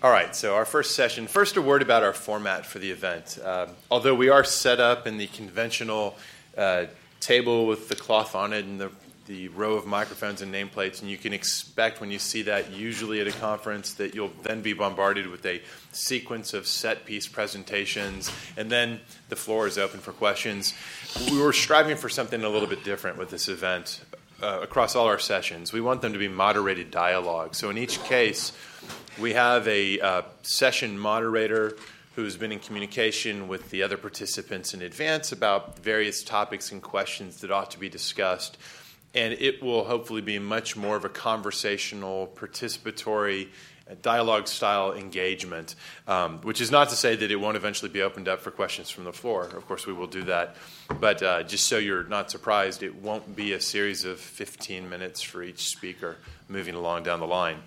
All right, so our first session. First, a word about our format for the event. Uh, although we are set up in the conventional uh, table with the cloth on it and the, the row of microphones and nameplates, and you can expect when you see that, usually at a conference, that you'll then be bombarded with a sequence of set piece presentations, and then the floor is open for questions. We were striving for something a little bit different with this event uh, across all our sessions. We want them to be moderated dialogue. So in each case, we have a uh, session moderator who's been in communication with the other participants in advance about various topics and questions that ought to be discussed. And it will hopefully be much more of a conversational, participatory, dialogue style engagement, um, which is not to say that it won't eventually be opened up for questions from the floor. Of course, we will do that. But uh, just so you're not surprised, it won't be a series of 15 minutes for each speaker moving along down the line.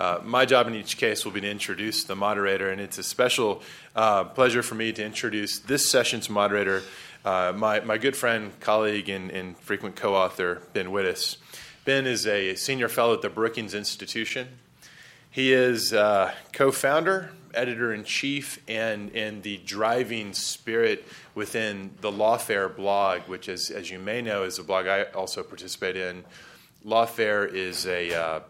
Uh, my job in each case will be to introduce the moderator, and it's a special uh, pleasure for me to introduce this session's moderator, uh, my, my good friend, colleague, and, and frequent co author, Ben Wittes. Ben is a senior fellow at the Brookings Institution. He is uh, co founder, editor in chief, and, and the driving spirit within the Lawfare blog, which, is, as you may know, is a blog I also participate in. Lawfare is a uh,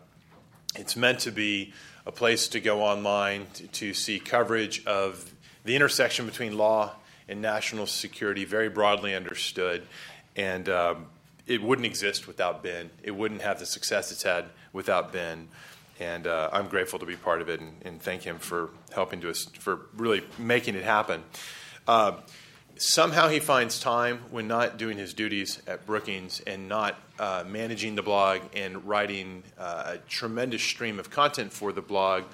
it's meant to be a place to go online to, to see coverage of the intersection between law and national security, very broadly understood. And um, it wouldn't exist without Ben. It wouldn't have the success it's had without Ben. And uh, I'm grateful to be part of it and, and, thank him for helping to us, for really making it happen. Uh, somehow he finds time when not doing his duties at Brookings and not uh, managing the blog and writing uh, a tremendous stream of content for the blog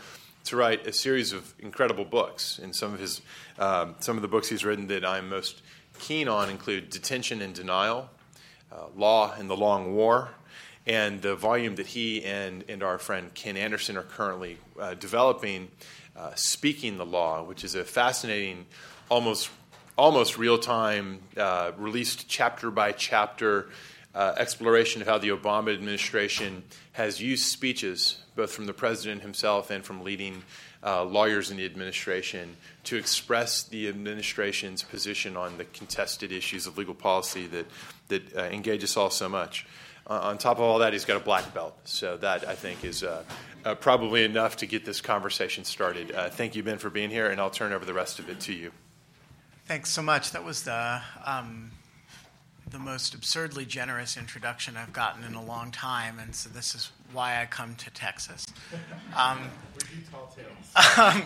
to write a series of incredible books. And some of his, um, some of the books he's written that I'm most keen on include Detention and Denial, uh, Law and the Long War, and the volume that he and, and our friend Ken Anderson are currently uh, developing, uh, Speaking the Law, which is a fascinating, almost almost real time, uh, released chapter by chapter uh, exploration of how the Obama administration has used speeches, both from the president himself and from leading uh, lawyers in the administration, to express the administration's position on the contested issues of legal policy that, that uh, engage us all so much. Uh, on top of all that, he's got a black belt. So that, I think, is uh, probably enough to get this conversation started. thank you, Ben, for being here, and I'll turn over the rest of it to you. Thanks so much. That was the um, the most absurdly generous introduction I've gotten in a long time, and so this is why I come to Texas. Um, um,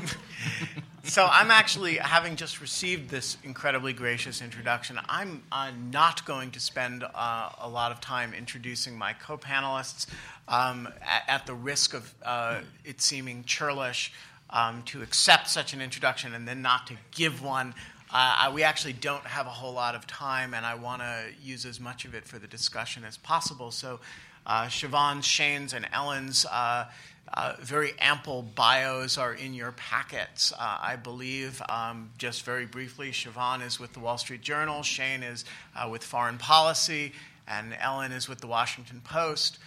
so I'm actually having just received this incredibly gracious introduction. I'm uh, not going to spend uh, a lot of time introducing my co-panelists um, at, at, the risk of uh, it seeming churlish. Um, to accept such an introduction and then not to give one uh, we actually don't have a whole lot of time, and I want to use as much of it for the discussion as possible. So, uh, Siobhan, Shane's, and Ellen's uh, uh, very ample bios are in your packets, uh, I believe. Um, just very briefly, Siobhan is with the Wall Street Journal, Shane is uh, with Foreign Policy, and Ellen is with the Washington Post.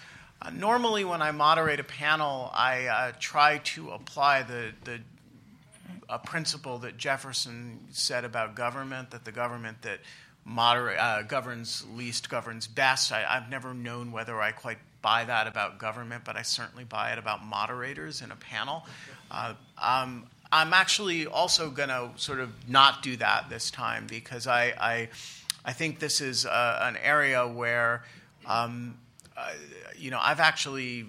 Uh, normally, when I moderate a panel, I uh, try to apply the, the a principle that Jefferson said about government that the government that moderate, uh, governs least governs best. I, I've never known whether I quite buy that about government, but I certainly buy it about moderators in a panel. Uh, um, I'm actually also going to sort of not do that this time because I, I, I think this is uh, an area where, um, uh, you know, I've actually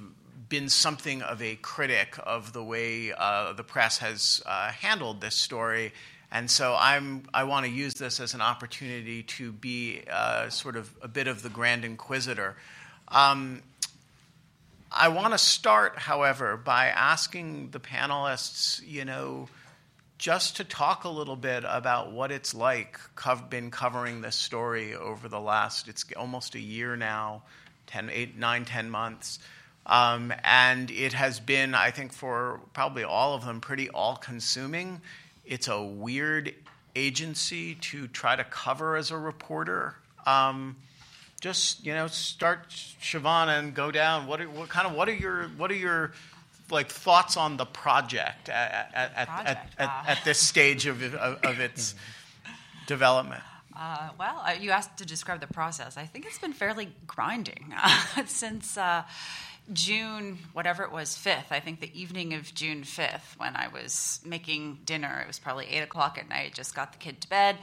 been something of a critic of the way uh, the press has uh, handled this story. And so I'm, I want to use this as an opportunity to be uh, sort of a bit of the Grand Inquisitor. Um, I want to start, however, by asking the panelists, you know, just to talk a little bit about what it's like, cov- been covering this story over the last, it's almost a year now, 10, 8, 9, 10 months. Um, and it has been, I think, for probably all of them, pretty all consuming. It's a weird agency to try to cover as a reporter. Um, just you know, start Siobhan and go down. What, are, what kind of what are your what are your like thoughts on the project at, at, at, Project, at, ah. at, this stage of, of, of its development. Uh, well, uh, you asked to describe the process. I think it's been fairly grinding since uh, June, whatever it was, 5th. I think the evening of June 5th, when I was making dinner, it was probably 8 o'clock at night, just got the kid to bed.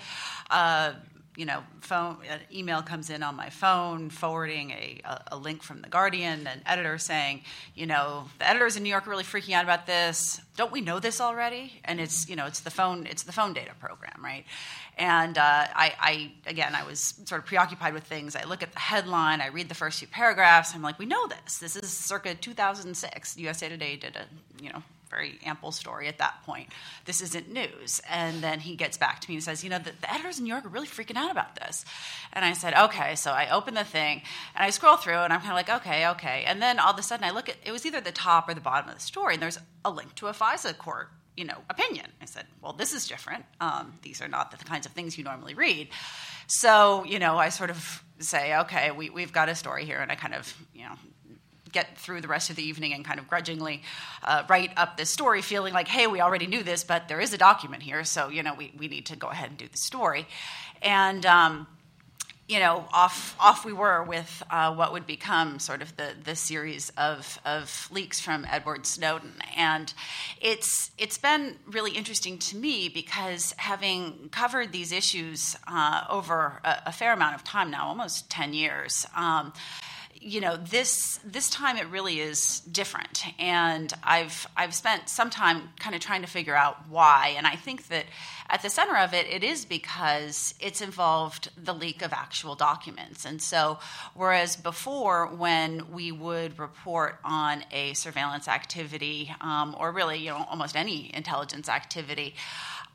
Uh, you know, phone an email comes in on my phone forwarding a, a, link from the Guardian, an editor saying, you know, the editors in New York are really freaking out about this. Don't we know this already? And it's you know, it's the phone, it's the phone data program, right? And uh, I, I, again, I was sort of preoccupied with things. I look at the headline, I read the first few paragraphs. I'm like, we know this. This is circa 2006. USA Today did a, you know, very ample story at that point. This isn't news. And then he gets back to me and says, You know, the, the, editors in New York are really freaking out about this. And I said, Okay. So I open the thing and I scroll through and I'm kind of like, Okay, okay. And then all of a sudden I look at it was either the top or the bottom of the story and there's a link to a FISA court. You know, opinion. I said, well, this is different. Um, these are not the kinds of things you normally read. So, you know, I sort of say, okay, we, we've got a story here, and I kind of, you know, get through the rest of the evening and kind of grudgingly uh, write up this story, feeling like, hey, we already knew this, but there is a document here, so you know we, we need to go ahead and do the story. And um, you know, off off we were with uh, what would become sort of the the series of of leaks from Edward Snowden, and it's it's been really interesting to me because having covered these issues uh, over a, a, fair amount of time now, almost ten years. Um, you know this this time it really is different. And i've i've spent some time kind of trying to figure out why. And i think that at the center of it it is because it's involved the leak of actual documents. And so whereas before when we would report on a surveillance activity um, or really you know almost any intelligence activity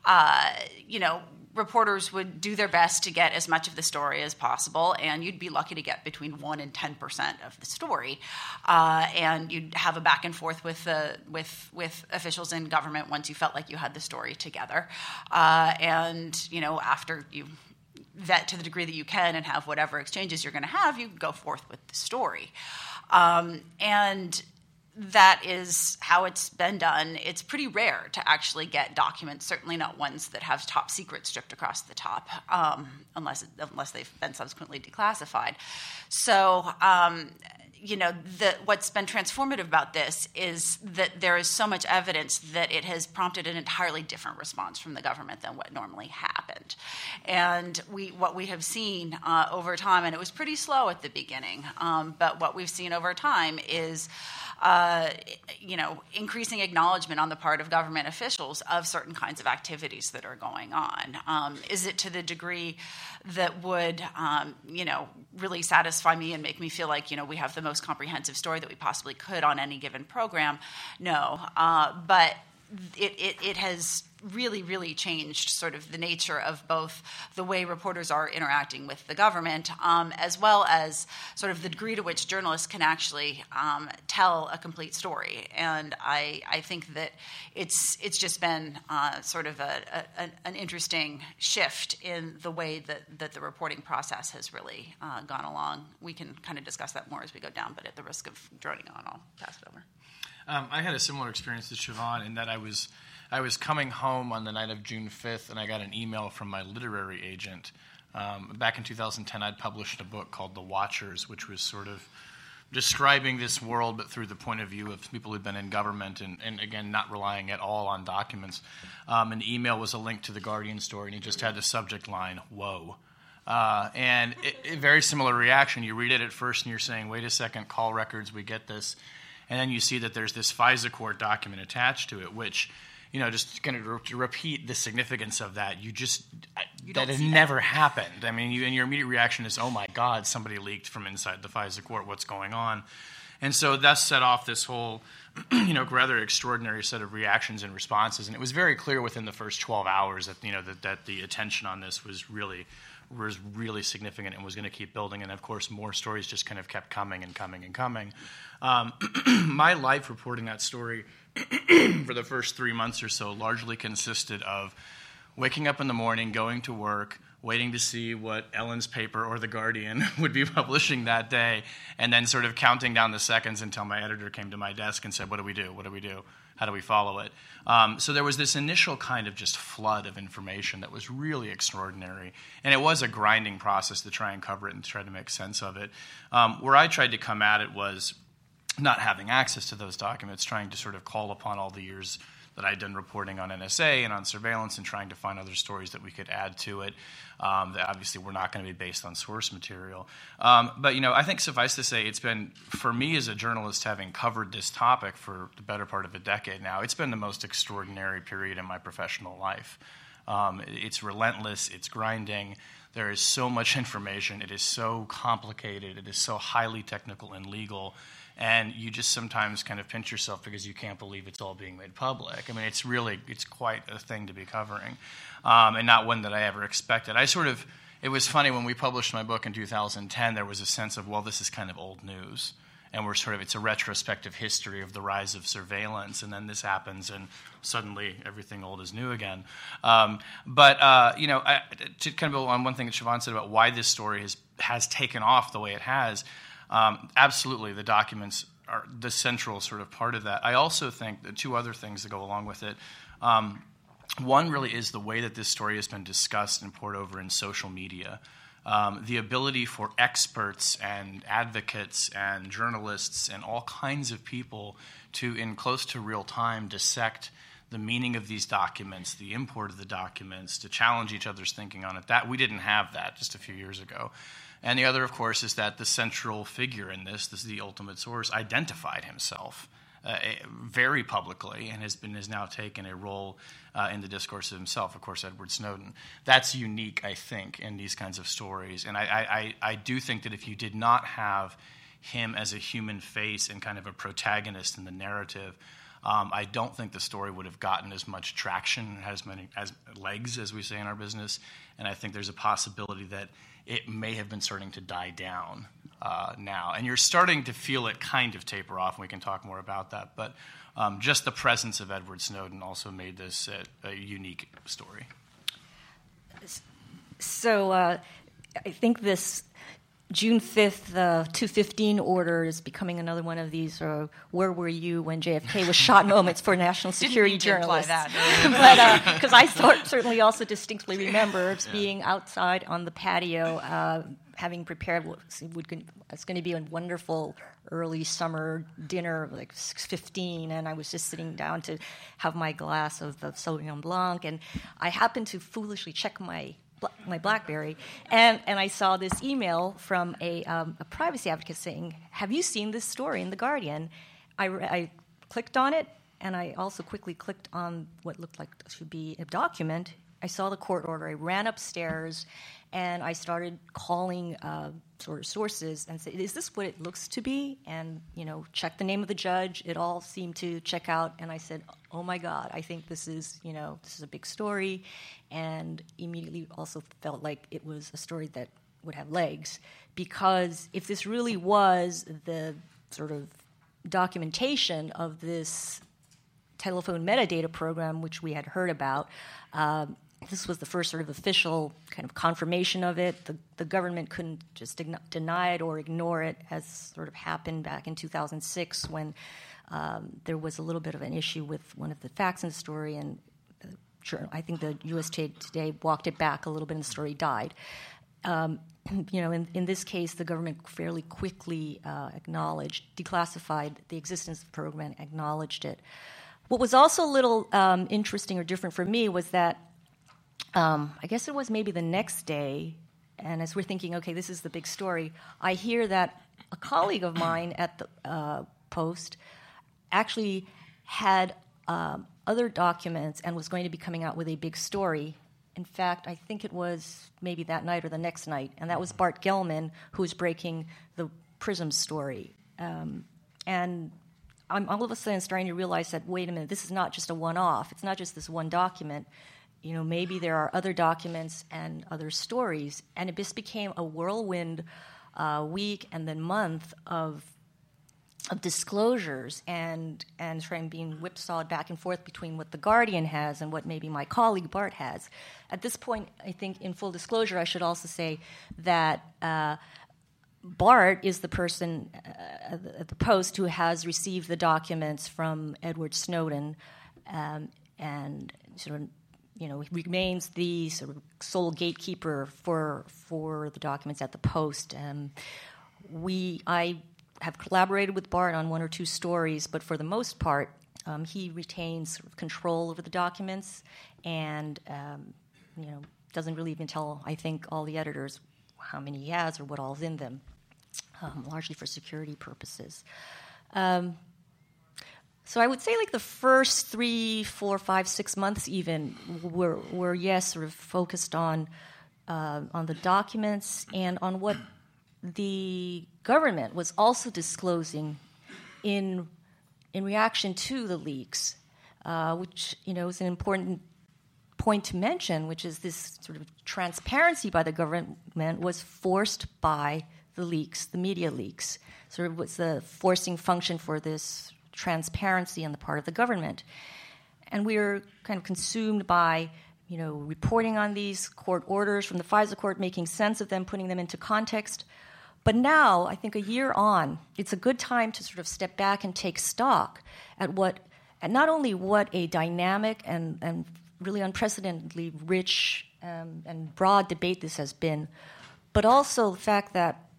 uh, you know reporters would do their best to get as much of the story as possible, and you'd be lucky to get between one and ten percent of the story, uh, and you'd have a back and forth with the with with officials in government once you felt like you had the story together, uh, and you know after you vet to the degree that you can and have whatever exchanges you're going to have, you go forth with the story, um, and that is how it's been done. It's pretty rare to actually get documents, certainly not ones that have top secret stripped across the top, um, unless unless they've been subsequently declassified. So. Um, you know, the, what's been transformative about this is that there is so much evidence that it has prompted an entirely different response from the government than what normally happened. And we, what we have seen uh, over time, and it was pretty slow at the beginning, um, but what we've seen over time is you know, increasing acknowledgement on the part of government officials of certain kinds of activities that are going on. Um, is it to the degree that would, um, you know, really satisfy me and make me feel like, you know, we have the most comprehensive story that we possibly could on any given program? No. Uh, but it, it, it has really, really changed sort of the nature of both the way reporters are interacting with the government, um, as well as sort of the degree to which journalists can actually um, tell a complete story. And I, I think that it's it's just been uh, sort of a, a, an interesting shift in the way that, that the reporting process has really uh, gone along. We can kind of discuss that more as we go down, but at the risk of droning on, I'll pass it over. Um, I had a similar experience to Siobhan in that I was I was coming home on the night of June 5th, and I got an email from my literary agent. Um, back in 2010, I'd published a book called The Watchers, which was sort of describing this world, but through the point of view of people who've been in government and, and again, not relying at all on documents. Um, the email was a link to the Guardian story, and he just had the subject line, Whoa. Uh, and a very similar reaction. You read it at first and you're saying, wait a second, call records, we get this. And then you see that there's this FISA court document attached to it, which you know, just kind of to repeat the significance of that, you just you that has never that. happened. I mean, you, and your immediate reaction is, "Oh my God, somebody leaked from inside the FISA court. What's going on?" And so that set off this whole, you know, rather extraordinary set of reactions and responses. And it was very clear within the first 12 hours that you know that, that the attention on this was really was really significant and was going to keep building. And of course, more stories just kind of kept coming and coming and coming. Um, my life reporting that story for the first three months or so largely consisted of waking up in the morning, going to work, waiting to see what Ellen's paper or The Guardian would be publishing that day, and then sort of counting down the seconds until my editor came to my desk and said, What do we do? What do we do? How do we follow it? Um, so there was this initial kind of just flood of information that was really extraordinary. And it was a grinding process to try and cover it and try to make sense of it. Um, where I tried to come at it was not having access to those documents, trying to sort of call upon all the years that I'd done reporting on NSA and on surveillance and trying to find other stories that we could add to it um, that obviously were not going to be based on source material. Um, but, you know, I think suffice to say, it's been, for me as a journalist, having covered this topic for the better part of a decade now, it's been the most extraordinary period in my professional life. Um, it's relentless, it's grinding. There is so much information. It is so complicated. It is so highly technical and legal and you just sometimes kind of pinch yourself because you can't believe it's all being made public. I mean, it's really it's quite a thing to be covering, um, and not one that I ever expected. I sort of it was funny when we published my book in 2010. There was a sense of well, this is kind of old news, and we're sort of it's a retrospective history of the rise of surveillance, and then this happens, and suddenly everything old is new again. Um, but uh, you know, I, to kind of go on one thing that Siobhan said about why this story has has taken off the way it has. Um, absolutely, the documents are the central sort of part of that. I also think the two other things that go along with it. Um, one really is the way that this story has been discussed and poured over in social media. Um, the ability for experts and advocates and journalists and all kinds of people to, in close to real time, dissect the meaning of these documents, the import of the documents, to challenge each other's thinking on it. That we didn't have that just a few years ago. And the other, of course, is that the central figure in this, this is the ultimate source, identified himself uh, very publicly and has been has now taken a role uh, in the discourse of himself. Of course, Edward Snowden. That's unique, I think, in these kinds of stories. And I, I, I do think that if you did not have him as a human face and kind of a protagonist in the narrative, um, I don't think the story would have gotten as much traction, as many as legs, as we say in our business. And I think there's a possibility that it may have been starting to die down uh, now. And you're starting to feel it kind of taper off, and we can talk more about that. But um, just the presence of Edward Snowden also made this a, a unique story. So uh, I think this June 5th, the 215 order is becoming another one of these uh, where were you when JFK was shot moments for national security journalists. Because uh, I certainly also distinctly remember yeah. being outside on the patio, uh, having prepared what's going to be a wonderful early summer dinner, like 6.15, and I was just sitting down to have my glass of the Sauvignon Blanc, and I happened to foolishly check my my BlackBerry, and, and I saw this email from a, um, a privacy advocate saying, "Have you seen this story in the Guardian?" I, I clicked on it, and I also quickly clicked on what looked like should be a document. I saw the court order. I ran upstairs, and I started calling uh, sort of sources and said, "Is this what it looks to be?" And you know, check the name of the judge. It all seemed to check out, and I said, "Oh my God, I think this is you know this is a big story," and immediately also felt like it was a story that would have legs because if this really was the sort of documentation of this telephone metadata program, which we had heard about. Um, this was the first sort of official kind of confirmation of it. The, the government couldn't just deny it or ignore it, as sort of happened back in 2006 when um, there was a little bit of an issue with one of the facts in the story, and the, I think the U.S. Today walked it back a little bit, and the story died. Um, you know, in, in this case, the government fairly quickly uh, acknowledged, declassified the existence of the program, and acknowledged it. What was also a little um, interesting or different for me was that um, I guess it was maybe the next day, and as we're thinking, okay, this is the big story, I hear that a colleague of mine at the uh, Post actually had um, other documents and was going to be coming out with a big story. In fact, I think it was maybe that night or the next night, and that was Bart Gellman who was breaking the Prism story. Um, and I'm all of a sudden starting to realize that wait a minute, this is not just a one off. It's not just this one document you know, maybe there are other documents and other stories. And it just became a whirlwind uh, week and then month of of disclosures and and trying being whipsawed back and forth between what the Guardian has and what maybe my colleague Bart has. At this point, I think in full disclosure, I should also say that. Uh, Bart is the person uh, at the Post who has received the documents from Edward Snowden, um, and sort of, you know, remains the sort of sole gatekeeper for for the documents at the Post. Um, we, I have collaborated with Bart on one or two stories, but for the most part, um, he retains sort of control over the documents and um, you know doesn't really even tell I think all the editors how many he has or what all's in them, um, largely for security purposes. Um, so I would say like the first three, four, five, six months even were were yes sort of focused on uh, on the documents and on what the government was also disclosing in in reaction to the leaks, uh, which you know is an important point to mention, which is this sort of transparency by the government was forced by the leaks, the media leaks. Sort of was the forcing function for this transparency on the part of the government, and we are kind of consumed by you know reporting on these court orders from the FISA court, making sense of them, putting them into context. But now, I think a year on, it's a good time to sort of step back and take stock at what, at not only what a dynamic and, and really unprecedentedly rich um, and broad debate this has been, but also the fact that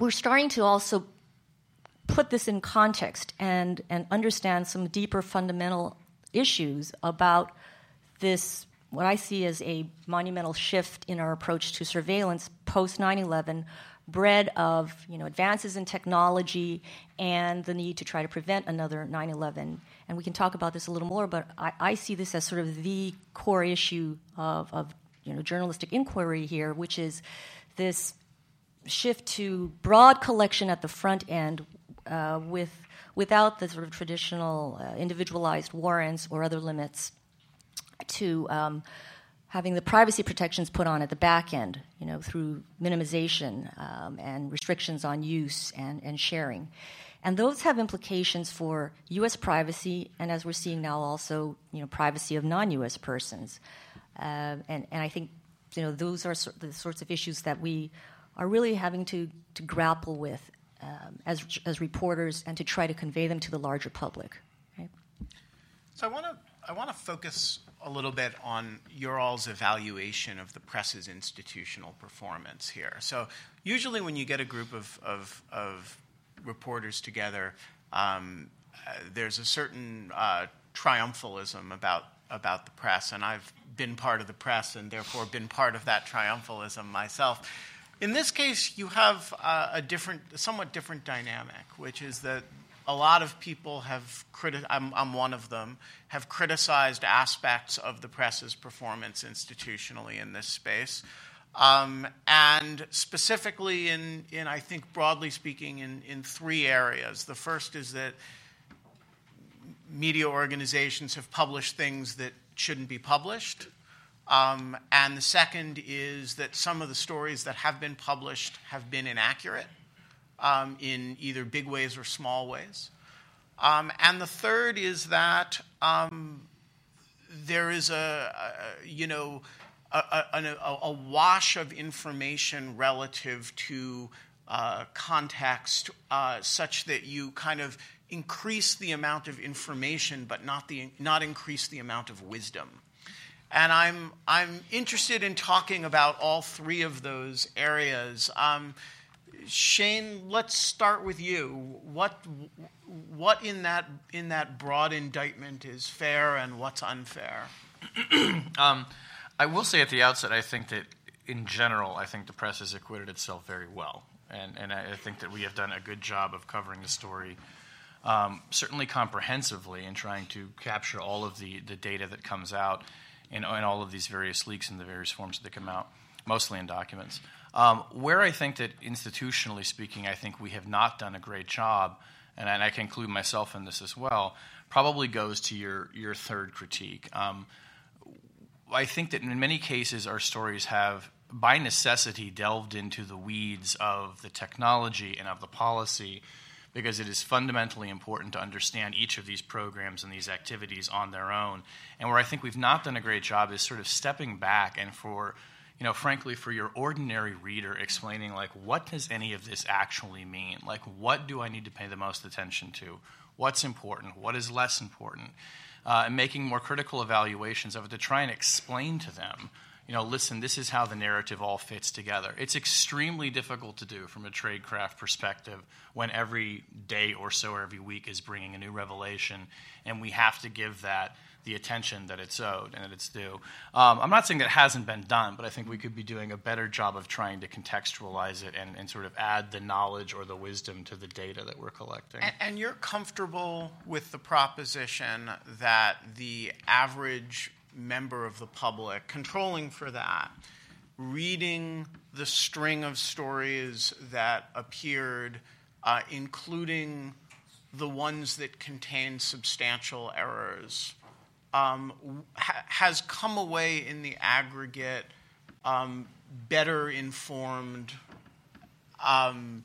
we're starting to also put this in context and, and understand some deeper fundamental issues about this what I see as a monumental shift in our approach to surveillance post 9 11, bred of you know, advances in technology and the need to try to prevent another 9 11. And we can talk about this a little more, but I, I see this as sort of the core issue of, of you know, journalistic inquiry here, which is this shift to broad collection at the front end uh, with, without the sort of traditional uh, individualized warrants or other limits to. Um, having the privacy protections put on at the back end, you know, through minimization um, and restrictions on use and, and sharing. And those have implications for U.S. privacy, and as we're seeing now, also you know privacy of non-U.S. persons. Uh, and and I think you know those are so, the sorts of issues that we are really having to to grapple with um, as as reporters and to try to convey them to the larger public. Right? So I want to I want to focus a little bit on your all's evaluation of the press's institutional performance here. So, usually, when you get a group of, of, of reporters together, um, uh, there's a certain uh, triumphalism about, about the press, and I've been part of the press and therefore been part of that triumphalism myself. In this case, you have uh, a different, somewhat different dynamic, which is that a lot of people have criti- I'm, I'm, one of them have criticized aspects of the press's performance institutionally in this space. Um, and specifically in, in i think broadly speaking in, in three areas. The first is that media organizations have published things that shouldn't be published um, and the second is that some of the stories that have been published have been inaccurate um, in either big ways or small ways. Um, and the third is that um, there is a, a you know, a, a, a, wash of information relative to uh, context uh, such that you kind of increase the amount of information but not, the, not increase the amount of wisdom. And I'm, I'm interested in talking about all three of those areas. Um, Shane, let's start with you. What, what in, that, in that broad indictment is fair and what's unfair? um, I will say at the outset, I think that in general, I think the press has acquitted itself very well. And, and I think that we have done a good job of covering the story, um, certainly comprehensively, in trying to capture all of the, the data that comes out in, in all of these various leaks and the various forms that they come out, mostly in documents. Um, where I think that institutionally speaking, I think we have not done a great job, and I, and I can include myself in this as well, probably goes to your, your third critique. Um, I think that in many cases our stories have, by necessity, delved into the weeds of the technology and of the policy because it is fundamentally important to understand each of these programs and these activities on their own. And where I think we've not done a great job is sort of stepping back and for you know, frankly, for your ordinary reader, explaining like what does any of this actually mean? Like, what do I need to pay the most attention to? What's important? What is less important? Uh, and making more critical evaluations of it to try and explain to them you know, listen, this is how the narrative all fits together. It's extremely difficult to do from a tradecraft perspective when every day or so, or every week, is bringing a new revelation, and we have to give that the attention that it's owed and that it's due. Um, I'm not saying that hasn't been done, but I think we could be doing a better job of trying to contextualize it and, and sort of add the knowledge or the wisdom to the data that we're collecting. And, and you're comfortable with the proposition that the average member of the public, controlling for that, reading the string of stories that appeared, uh, including the ones that contain substantial errors, um, ha- has come away in the aggregate um, better informed um,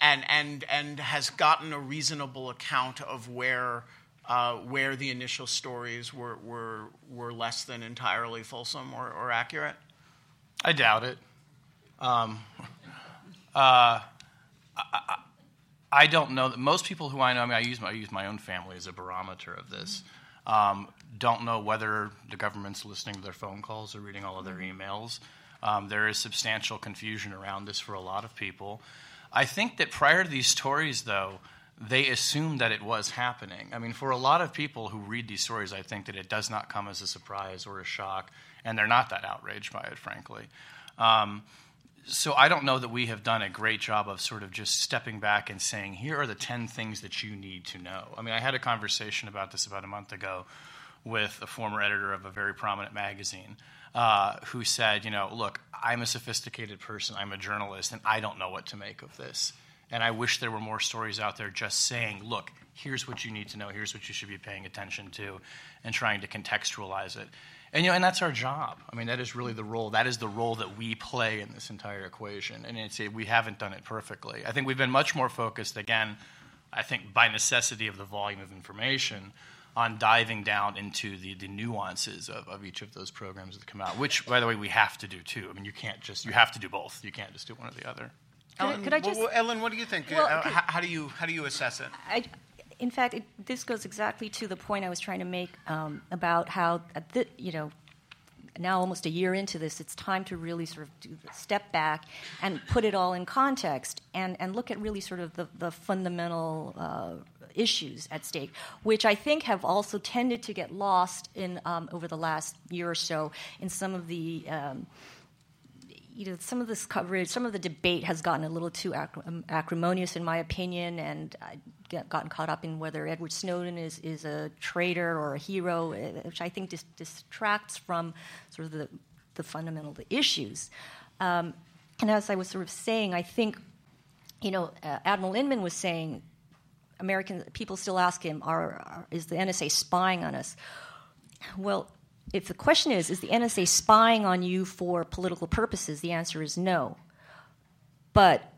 and, and, and has gotten a reasonable account of where uh, where the initial stories were, were, were less than entirely fulsome or, or accurate? I doubt it. Um, uh, I, I, don't know that most people who I know, I mean, I use my, I use my own family as a barometer of this, um, don't know whether the government's listening to their phone calls or reading all of their emails. Um, there is substantial confusion around this for a lot of people. I think that prior to these stories, though, they assumed that it was happening. I mean, for a lot of people who read these stories, I think that it does not come as a surprise or a shock, and they're not that outraged by it, frankly. Um, so I don't know that we have done a great job of sort of just stepping back and saying, here are the 10 things that you need to know. I mean, I had a conversation about this about a month ago with a former editor of a very prominent magazine. Uh, who said, you know, look, I'm a sophisticated person, I'm a journalist, and I don't know what to make of this. And I wish there were more stories out there just saying, look, here's what you need to know, here's what you should be paying attention to, and trying to contextualize it. And, you know, and that's our job. I mean, that is really the role. That is the role that we play in this entire equation. And it's, we haven't done it perfectly. I think we've been much more focused, again, I think by necessity of the volume of information, on diving down into the, the nuances of, of each of those programs that come out, which, by the way, we have to do too. I mean, you can't just, you have to do both. You can't just do one or the other. Ellen, could, I, could I just, well, Ellen, what do you think? Well, uh, how, how, do you how do you assess it? I, in fact, it, this goes exactly to the point I was trying to make um, about how, the, you know, now almost a year into this, it's time to really sort of do step back and put it all in context and, and look at really sort of the, the fundamental uh, issues at stake, which I think have also tended to get lost in um, over the last year or so in some of the. Um, you know, some of this coverage, some of the debate has gotten a little too um, acrimonious, in my opinion, and I get, gotten caught up in whether Edward Snowden is, is a traitor or a hero, eh, which I think dis- distracts from sort of the, the fundamental issues. Um, and as I was sort of saying, I think, you know, uh, Admiral Inman was saying, American people still ask him, are, are, is the NSA spying on us? Well, if the question is, is the NSA spying on you for political purposes? The answer is no. But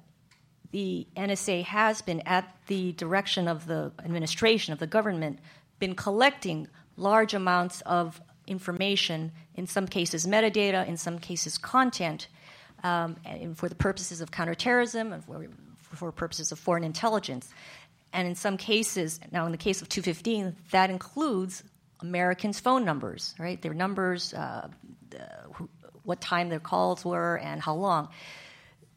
the NSA has been, at the direction of the administration, of the government, been collecting large amounts of information, in some cases metadata, in some cases content, um, for the purposes of counterterrorism and for, for purposes of foreign intelligence. And in some cases, now in the case of 215, that includes Americans' phone numbers, right? Their numbers, uh, what time their calls were, and how long.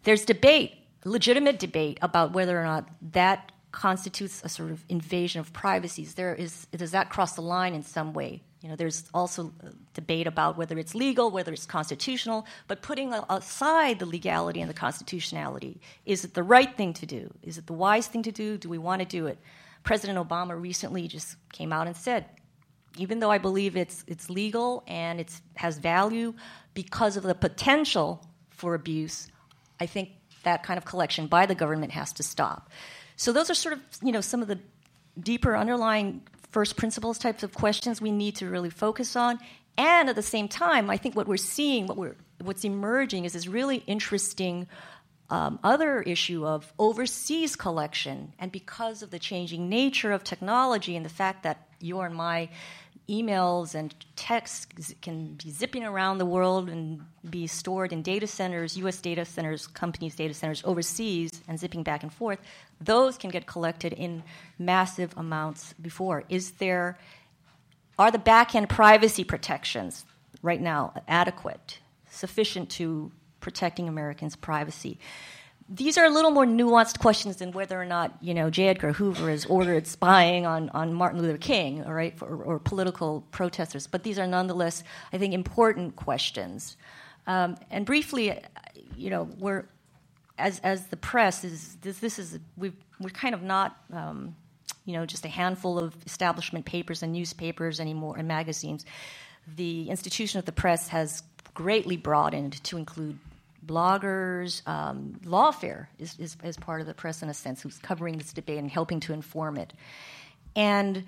There's debate, legitimate debate, about whether or not that constitutes a sort of invasion of privacy. There is, does that cross the line in some way? You know, there's also debate about whether it's legal, whether it's constitutional. But putting aside the legality and the constitutionality, is it the right thing to do? Is it the wise thing to do? Do we want to do it? President Obama recently just came out and said even though I believe it's it's legal and it has value because of the potential for abuse, I think that kind of collection by the government has to stop. So those are sort of you know some of the deeper underlying first principles types of questions we need to really focus on. And at the same time, I think what we're seeing, what we're what's emerging is this really interesting um, other issue of overseas collection. And because of the changing nature of technology and the fact that your and my emails and texts can be zipping around the world and be stored in data centers, US data centers, companies' data centers overseas, and zipping back and forth, those can get collected in massive amounts before. Is there, are the back end privacy protections right now adequate, sufficient to protecting Americans' privacy? These are a little more nuanced questions than whether or not you know J. Edgar Hoover has ordered spying on, on Martin Luther King, all right, or, or political protesters. But these are nonetheless, I think, important questions. Um, and briefly, you know, we're as as the press is this this is we we're kind of not. Um, you know, just a handful of establishment papers and newspapers anymore and magazines. The institution of the press has greatly broadened to include bloggers, um, Lawfare is, is, is, part of the press in a sense, who's covering this debate and helping to inform it. And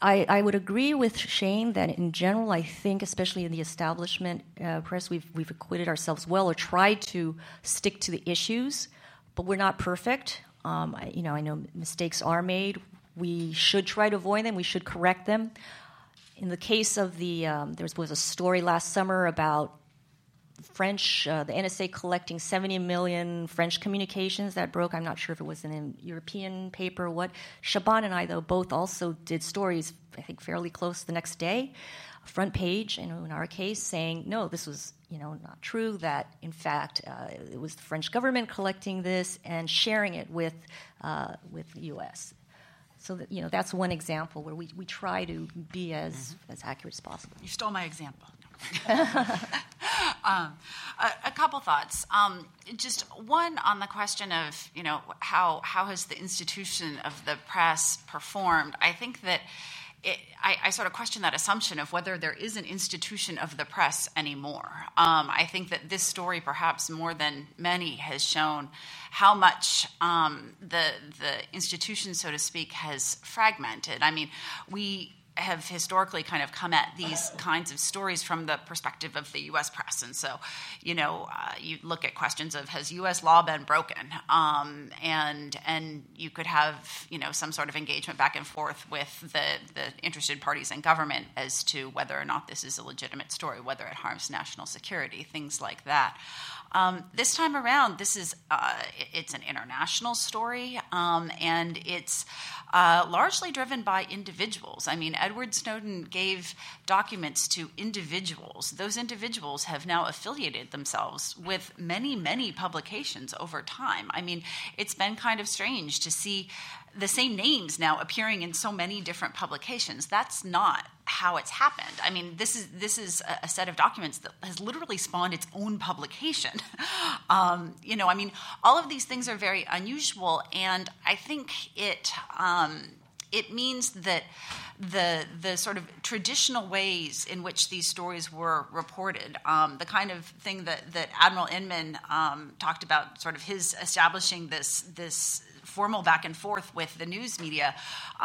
I, I would agree with Shane that in general, I think, especially in the establishment uh, press, we've, we've acquitted ourselves well or tried to stick to the issues, but we're not perfect. Um, I, you know, I know mistakes are made. We should try to avoid them. We should correct them. In the case of the, um, there was a story last summer about French, uh, the NSA collecting 70 million French communications that broke. I'm not sure if it was in a European paper or what. Siobhan and I, though, both also did stories, I think, fairly close the next day, front page, you know, in our case, saying, no, this was, you know, not true, that, in fact, uh, it was the French government collecting this and sharing it with, uh, with the U.S. So that, you know, that's one example where we, we try to be as, mm-hmm. as accurate as possible. You stole my example. um, a, a, couple thoughts. Um, just one on the question of you know how how has the institution of the press performed? I think that. It, I, I, sort of question that assumption of whether there is an institution of the press anymore. Um, I think that this story, perhaps more than many, has shown how much um, the the institution, so to speak, has fragmented. I mean, we have historically kind of come at these kinds of stories from the perspective of the U.S. press, and so, you know, uh, you look at questions of has U.S. law been broken, um, and and you could have you know some sort of engagement back and forth with the the interested parties in government as to whether or not this is a legitimate story, whether it harms national security, things like that. Um, this time around, this is uh, it's an international story, um, and it's uh, largely driven by individuals. I mean, Edward Snowden gave documents to individuals. Those individuals have now affiliated themselves with many, many publications over time. I mean, it's been kind of strange to see the same names now appearing in so many different publications. That's not how it's happened. I mean, this is this is a, set of documents that has literally spawned its own publication. um, you know, I mean, all of these things are very unusual, and I think it um, it means that the the sort of traditional ways in which these stories were reported, um, the kind of thing that that Admiral Inman um, talked about, sort of his establishing this this formal back and forth with the news media.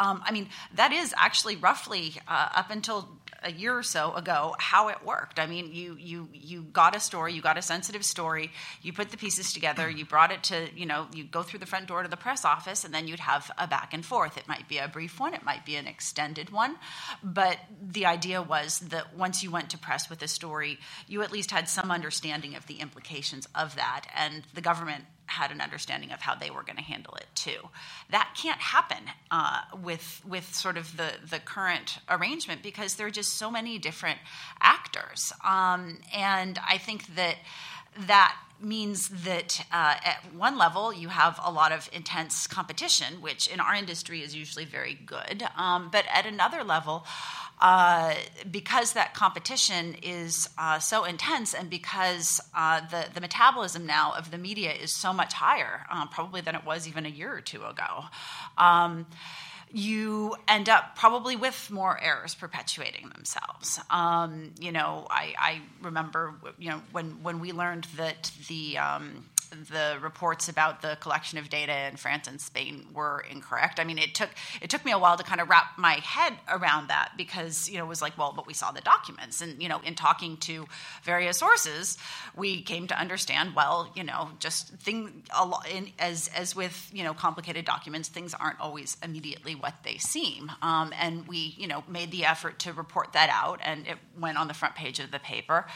Um, I mean, that is actually roughly uh, up until a year or so ago how it worked. I mean, you you you got a story, you got a sensitive story, you put the pieces together, you brought it to you know you go through the front door to the press office, and then you'd have a back and forth. It might be a brief one, it might be an extended one, but the idea was that once you went to press with a story, you at least had some understanding of the implications of that, and the government had an understanding of how they were going to handle it too. That can't happen uh, with with sort of the the current arrangement because there are just so many different actors, um, and I think that that means that uh, at one level you have a lot of intense competition, which in our industry is usually very good, um, but at another level. Uh, because that competition is uh, so intense and because uh, the, the metabolism now of the media is so much higher, um, probably than it was even a year or two ago. Um, you end up probably with more errors perpetuating themselves. Um, you know, I, I, remember, you know, when when we learned that the um, the reports about the collection of data in France and Spain were incorrect. I mean, it took it took me a while to kind of wrap my head around that because you know it was like, well, but we saw the documents, and you know, in talking to various sources, we came to understand, well, you know, just thing in, as as with you know complicated documents, things aren't always immediately what they seem, um, and we you know made the effort to report that out, and it went on the front page of the paper.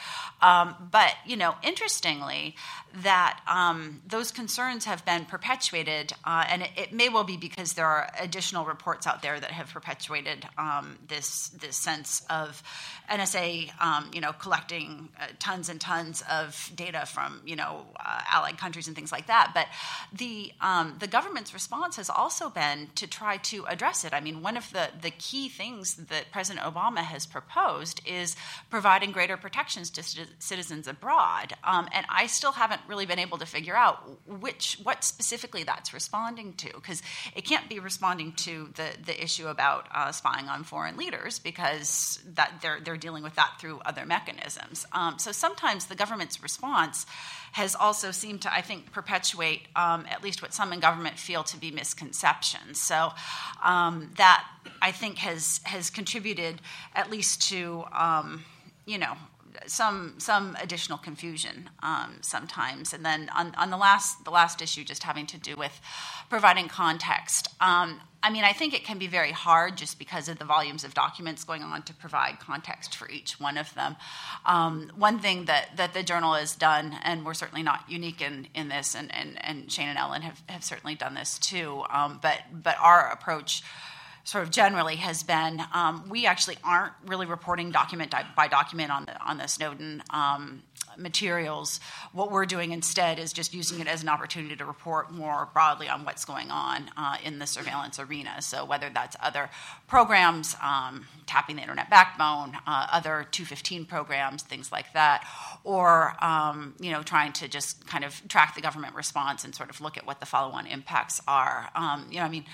Um, but you know, interestingly, that um, those concerns have been perpetuated, uh, and it, it, may well be because there are additional reports out there that have perpetuated um, this this sense of NSA, um, you know, collecting uh, tons and tons of data from you know uh, allied countries and things like that. But the um, the government's response has also been to try to address it. I mean, one of the the key things that President Obama has proposed is providing greater protections to citizens abroad, um, and I still haven't really been able to figure out which what specifically that's responding to because it can't be responding to the the issue about uh, spying on foreign leaders because that they're they're dealing with that through other mechanisms. Um, so sometimes the government's response has also seemed to, I think, perpetuate um, at least what some in government feel to be misconceptions. So um, that I think has has contributed at least to um, you know some some additional confusion um, sometimes. And then on, on the last the last issue, just having to do with providing context. Um, I mean, I think it can be very hard just because of the volumes of documents going on to provide context for each one of them. Um, one thing that, that the journal has done, and we're certainly not unique in, in this, and, and, and Shane and Ellen have, have certainly done this too, um, but, but our approach sort of generally has been um, we actually aren't really reporting document by document on the on the Snowden um, materials. What we're doing instead is just using it as an opportunity to report more broadly on what's going on uh, in the surveillance arena. So whether that's other programs, um, tapping the internet backbone, uh, other 215 programs, things like that, or um, you know trying to just kind of track the government response and sort of look at what the follow-on impacts are. Um, you know, I mean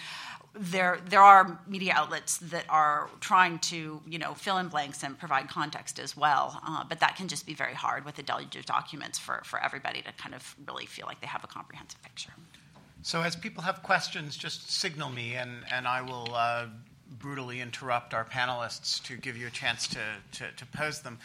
there there are media outlets that are trying to you know fill in blanks and provide context as well, uh, but that can just be very hard with the deluge of documents for for everybody to kind of really feel like they have a comprehensive picture. So as people have questions, just signal me, and and I will. Uh, brutally interrupt our panelists to give you a chance to, to, to pose them.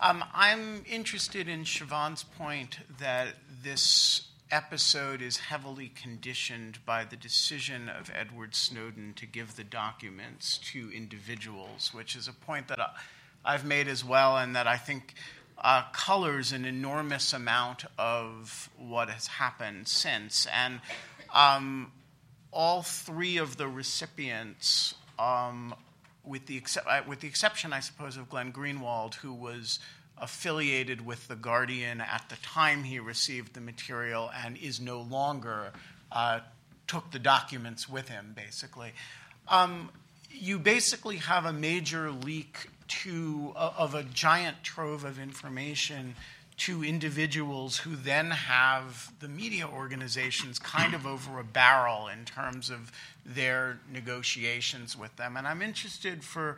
Um, I'm interested in Siobhan's point that this episode is heavily conditioned by the decision of Edward Snowden to give the documents to individuals, which is a point that I've made as well, and that I think uh, colors an enormous amount of what has happened since. And um, all three of the recipients, um, with, the exce- uh, with the exception, I suppose, of Glenn Greenwald, who was affiliated with The Guardian at the time he received the material and is no longer, uh, took the documents with him, basically. Um, you basically have a major leak to, uh, of a giant trove of information to individuals who then have the media organizations kind of over a barrel in terms of their negotiations with them. And I'm interested for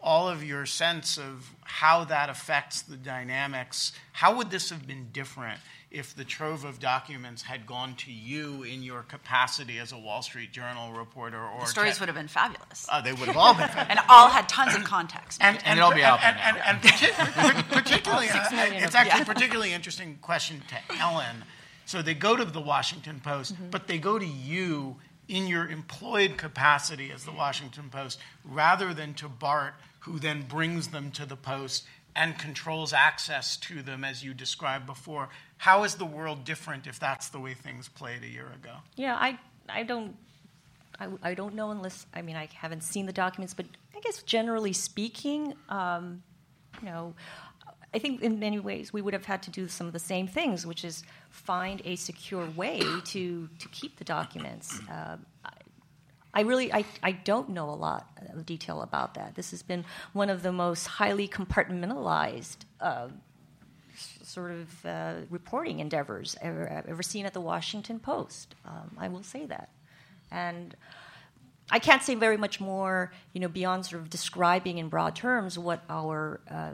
all of your sense of how that affects the dynamics. How would this have been different if the trove of documents had gone to you in your capacity as a Wall Street Journal reporter? Or the stories te- would have been fabulous. Uh, they would have all been fabulous. and all had tons of context. And, and, and it'll be out and, and, and, and particularly, uh, it's actually a particularly interesting question to Ellen. So they go to the Washington Post, mm-hmm. but they go to you in your employed capacity as the Washington Post rather than to Bart who then brings them to the post and controls access to them as you described before. How is the world different if that's the way things played a year ago? Yeah, I, I don't. I, I don't know unless I mean I haven't seen the documents, but I guess generally speaking, um, you know, I think in many ways we would have had to do some of the same things, which is find a secure way to to keep the documents. Uh, I really I, I don't know a lot of detail about that. This has been one of the most highly compartmentalized uh, sort of uh, reporting endeavors ever, ever seen at the Washington Post. Um, I will say that, and I can't say very much more, you know, beyond sort of describing in broad terms what our uh,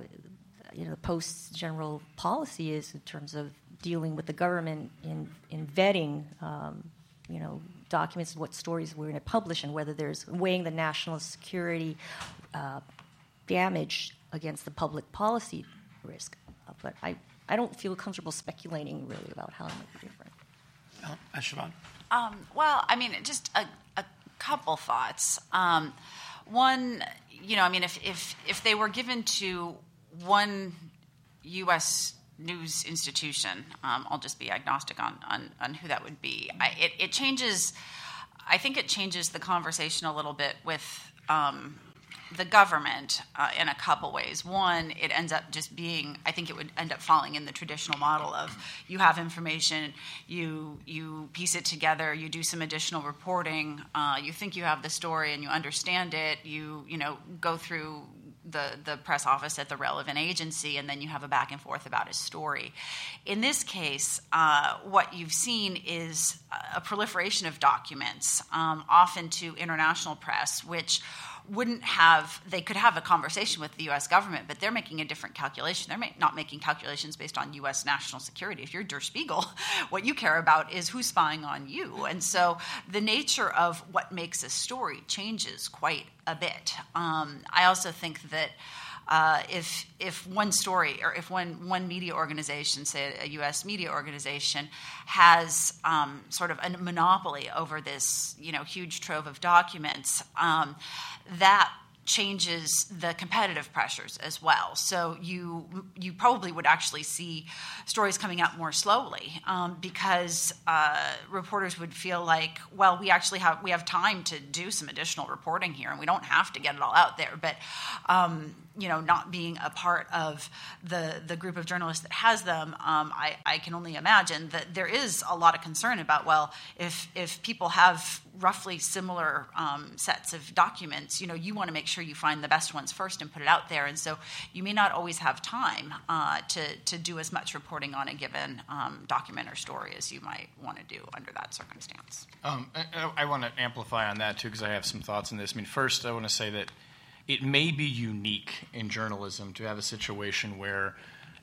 you know, the Post's general policy is in terms of dealing with the government in, in vetting, um, you know, documents and what stories we're going to publish and whether there's weighing the national security uh, damage against the public policy risk. Uh, but I, I don't feel comfortable speculating really about how it might be different. Oh, Um, well, I mean, just a, a couple thoughts. Um, one, you know, I mean, if, if, if they were given to one U.S. news institution, um, I'll just be agnostic on, on, on who that would be. I, it, it, changes, I think it changes the conversation a little bit with um, the government uh, in a couple ways. One, it ends up just being, I think it would end up falling in the traditional model of you have information, you, you piece it together, you do some additional reporting, uh, you think you have the story and you understand it, you, you know, go through the, the press office at the relevant agency, and then you have a back and forth about his story. In this case, uh, what you've seen is a proliferation of documents, um, often to international press, which wouldn't have they could have a conversation with the U.S. government, but they're making a different calculation. They're not making calculations based on U.S. national security. If you're Der Spiegel, what you care about is who's spying on you, and so the nature of what makes a story changes quite a bit. Um, I also think that uh, if if one story or if one one media organization, say a U.S. media organization, has um, sort of a monopoly over this you know huge trove of documents, um, that changes the competitive pressures as well. So you you probably would actually see stories coming out more slowly um, because uh, reporters would feel like, well, we actually have we have time to do some additional reporting here, and we don't have to get it all out there. But um, you know, not being a part of the the group of journalists that has them, um, I, I can only imagine that there is a lot of concern about well, if if people have roughly similar um, sets of documents, you know, you want to make sure you find the best ones first and put it out there, and so you may not always have time uh, to to do as much reporting on a given um, document or story as you might want to do under that circumstance. Um, I, I want to amplify on that too because I have some thoughts on this. I mean, first, I want to say that it may be unique in journalism to have a situation where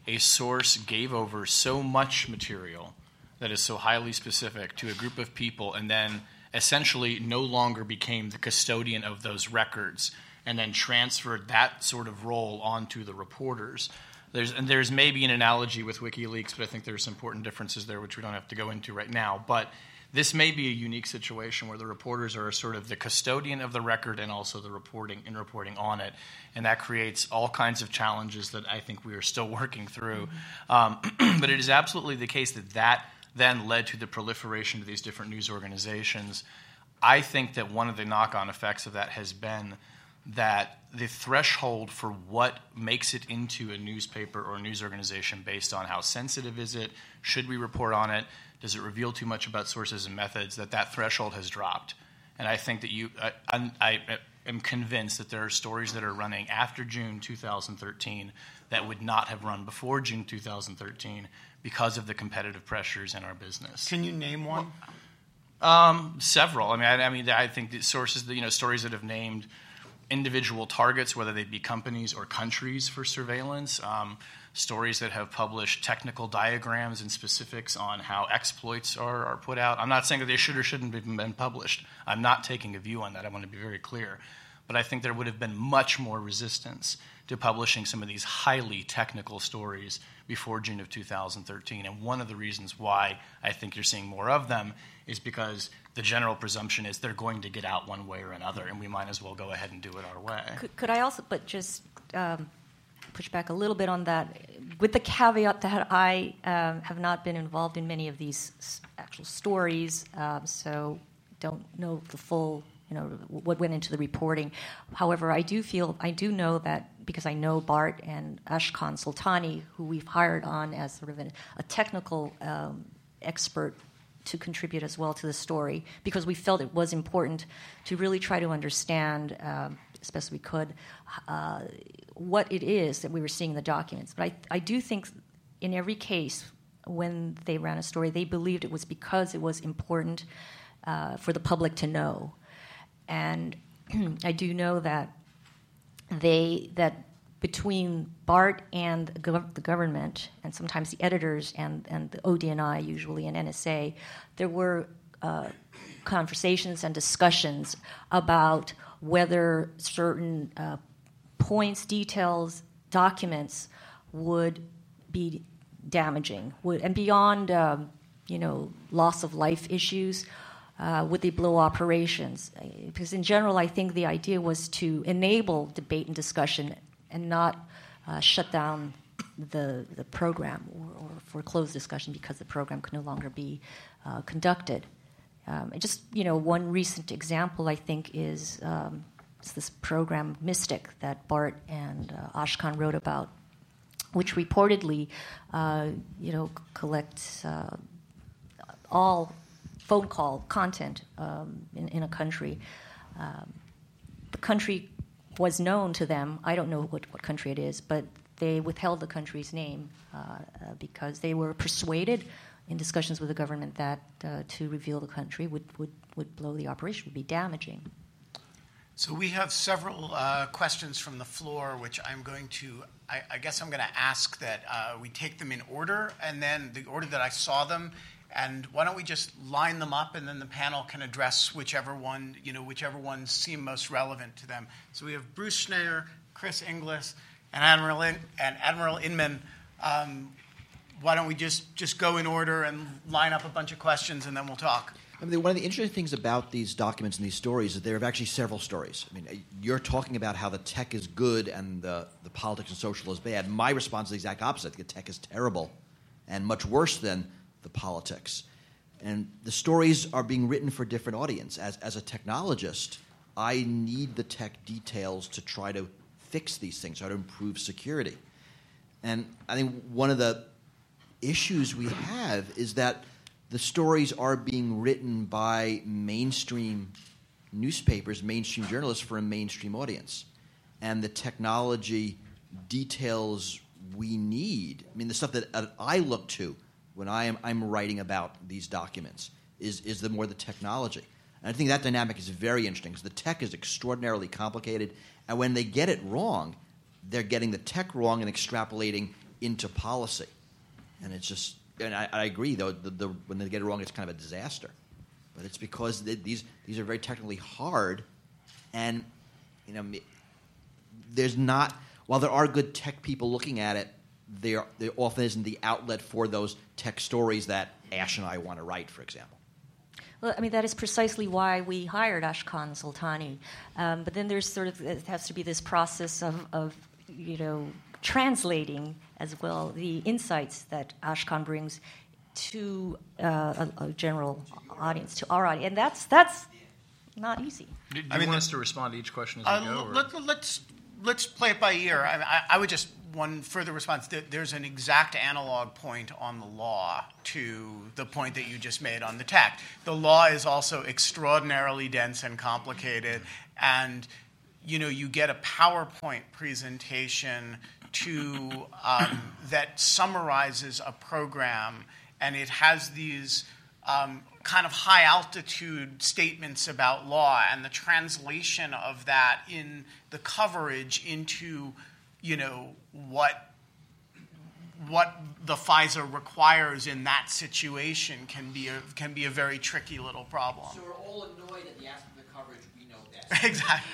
a source gave over so much material that is so highly specific to a group of people and then essentially no longer became the custodian of those records and then transferred that sort of role onto the reporters. There's, and there's maybe an analogy with WikiLeaks, but I think there's some important differences there, which we don't have to go into right now. But this may be a unique situation where the reporters are sort of the custodian of the record and also the reporting and reporting on it, and that creates all kinds of challenges that I think we are still working through. Um, but it is absolutely the case that that then led to the proliferation of these different news organizations. I think that one of the knock-on effects of that has been that the threshold for what makes it into a newspaper or a news organization based on how sensitive is it, should we report on it, does it reveal too much about sources and methods that that threshold has dropped and i think that you I, I, am convinced that there are stories that are running after june 2013 that would not have run before june 2013 because of the competitive pressures in our business can you name one um, several i mean I, I mean i think the sources you know stories that have named individual targets whether they be companies or countries for surveillance um, stories that have published technical diagrams and specifics on how exploits are, are put out. I'm not saying that they should or shouldn't have been published. I'm not taking a view on that. I want to be very clear. But I think there would have been much more resistance to publishing some of these highly technical stories before June of 2013. And one of the reasons why I think you're seeing more of them is because the general presumption is they're going to get out one way or another, and we might as well go ahead and do it our way. Could, could I also, but just um, push back a little bit on that, with the caveat that I um, have not been involved in many of these actual stories, um, so don't know the full, you know, what went into the reporting. However, I do feel, I do know that because I know Bart and Ashkan Soltani, who we've hired on as sort of an, a technical um, expert to contribute as well to the story, because we felt it was important to really try to understand, um, as best we could, uh, what it is that we were seeing in the documents. But I, I do think in every case, when they ran a story, they believed it was because it was important uh, for the public to know. And I do know that they that between BART and the government, and sometimes the editors and, and the ODNI, usually, and NSA, there were uh, conversations and discussions about whether certain uh, points, details, documents would be damaging, would, and beyond, um, you know, loss of life issues. Uh, would they blow operations? Because in general, I think the idea was to enable debate and discussion and not uh, shut down the, the program or, or, foreclose discussion because the program could no longer be uh, conducted. Um, just you know, one recent example I think is um, this program Mystic that Bart and uh, Ashkan wrote about, which reportedly, uh, you know, collects uh, all phone call content um, in, in, a country. Um, the country was known to them. I don't know what, what country it is, but they withheld the country's name uh, uh, because they were persuaded in discussions with the government that uh, to reveal the country would, would, would blow the operation, would be damaging. So we have several uh, questions from the floor, which I'm going to, I, I guess I'm going to ask that uh, we take them in order, and then the order that I saw them, and why don't we just line them up, and then the panel can address whichever one, you know, whichever ones seem most relevant to them. So we have Bruce Schneier, Chris Inglis, and Admiral, in, and Admiral Inman. Um, why don't we just, just go in order and line up a bunch of questions, and then we'll talk. I mean, one of the interesting things about these documents and these stories is there are actually several stories. I mean, you're talking about how the tech is good and the, the politics and social is bad. My response is the exact opposite. The tech is terrible and much worse than the politics. And the stories are being written for different audience. As, as a technologist, I need the tech details to try to fix these things, try to improve security. And I think one of the issues we have is that the stories are being written by mainstream newspapers, mainstream journalists for a mainstream audience. And the technology details we need, I mean, the stuff that I look to when I am I'm writing about these documents is, is the more the technology. And I think that dynamic is very interesting because the tech is extraordinarily complicated. And when they get it wrong, they're getting the tech wrong and extrapolating into policy. And it's just, and I, I agree, though, the, the, when they get it wrong, it's kind of a disaster. But it's because they, these, these are very technically hard. And, you know, there's not, while there are good tech people looking at it, there, there often isn't the outlet for those tech stories that Ash and I want to write, for example. Well, I mean, that is precisely why we hired Ashkan Soltani. Um, but then there's sort of, it has to be this process of, of, you know, translating as well the insights that Ashkan brings to uh, a, a, general audience, to our audience. And that's, that's not easy. Do, do I mean, want us to respond to each question as uh, we go? Let, us let's, let's play it by ear. I, I, I would just one further response there's an exact analog point on the law to the point that you just made on the tech. The law is also extraordinarily dense and complicated, and you know you get a PowerPoint presentation to um, that summarizes a program, and it has these. Um, kind of high altitude statements about law and the translation of that in the coverage into you know what what the FISA requires in that situation can be a can be a very tricky little problem. So we're all annoyed at the aspect of the coverage we know best. exactly.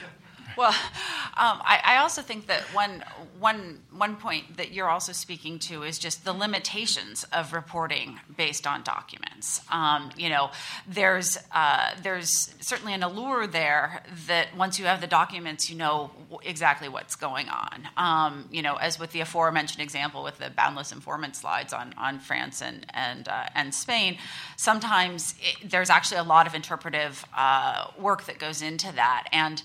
Well, um, I, I, also think that one, one, one point that you're also speaking to is just the limitations of reporting based on documents. Um, you know, there's, uh, there's certainly an allure there that once you have the documents, you know exactly what's going on. Um, you know, as with the aforementioned example with the boundless informant slides on, on France and, and, uh, and Spain, sometimes it, there's actually a lot of interpretive uh, work that goes into that. And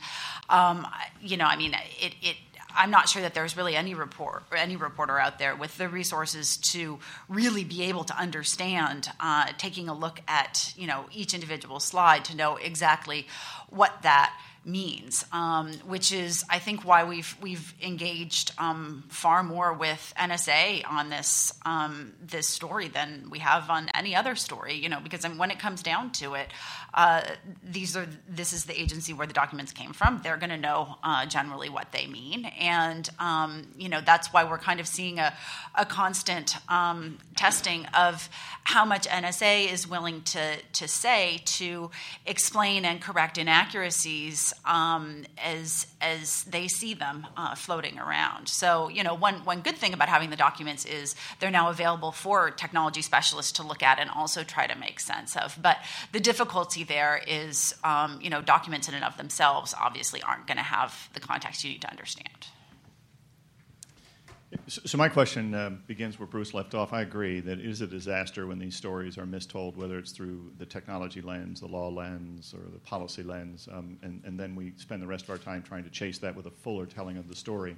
um, you know, I mean, it, it I'm not sure that there's really any report any reporter out there with the resources to really be able to understand, uh, taking a look at you know each individual slide to know exactly what that means, um, which is, I think, why we've we've engaged um, far more with NSA on this um, this story than we have on any other story. You know, because when it comes down to it, uh, these are this is the agency where the documents came from. They're going to know uh, generally what they mean, and um, you know that's why we're kind of seeing a a constant um, testing of how much NSA is willing to to say to explain and correct inaccuracies um, as as they see them uh, floating around. So you know, one one good thing about having the documents is they're now available for technology specialists to look at and also try to make sense of. But the difficulty there is, um, you know, documents in and of themselves obviously aren't going to have the context you need to understand. So my question uh, begins where Bruce left off. I agree that it is a disaster when these stories are mistold, whether it's through the technology lens, the law lens, or the policy lens, um, and, and, then we spend the rest of our time trying to chase that with a fuller telling of the story.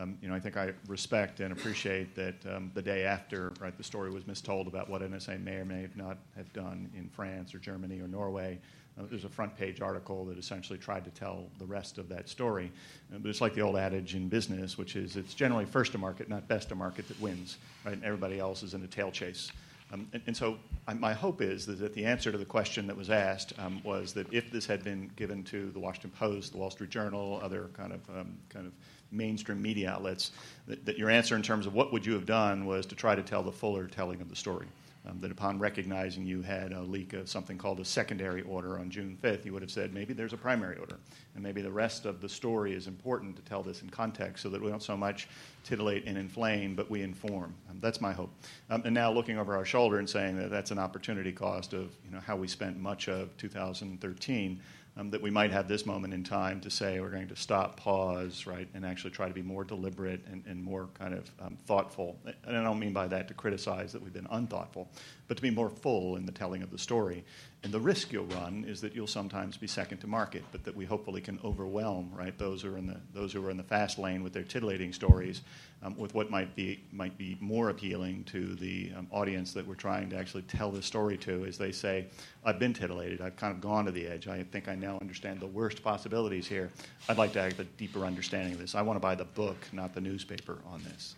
Um, you know, I think I respect and appreciate that um, the day after, right, the story was mistold about what NSA may or may not have done in France or Germany or Norway. Uh, there's a front page article that essentially tried to tell the rest of that story. Uh, but it's like the old adage in business, which is it's generally first to market, not best to market, that wins, right? And everybody else is in a tail chase. Um, and, and, so I, my hope is that the answer to the question that was asked um, was that if this had been given to the Washington Post, the Wall Street Journal, other kind of um, kind of mainstream media outlets, that, that, your answer in terms of what would you have done was to try to tell the fuller telling of the story um, that upon recognizing you had a leak of something called a secondary order on June 5th, you would have said maybe there's a primary order, and maybe the rest of the story is important to tell this in context so that we don't so much titillate and inflame, but we inform. Um, that's my hope. Um, and now looking over our shoulder and saying that that's an opportunity cost of you know, how we spent much of 2013 um, that we might have this moment in time to say we're going to stop, pause, right, and actually try to be more deliberate and, and more kind of um, thoughtful. And I don't mean by that to criticize that we've been unthoughtful, but to be more full in the telling of the story. And the risk you'll run is that you'll sometimes be second to market, but that we hopefully can overwhelm right those who are in the those who are in the fast lane with their titillating stories, um, with what might be might be more appealing to the um, audience that we're trying to actually tell this story to. As they say, I've been titillated. I've kind of gone to the edge. I think I now understand the worst possibilities here. I'd like to have a deeper understanding of this. I want to buy the book, not the newspaper, on this.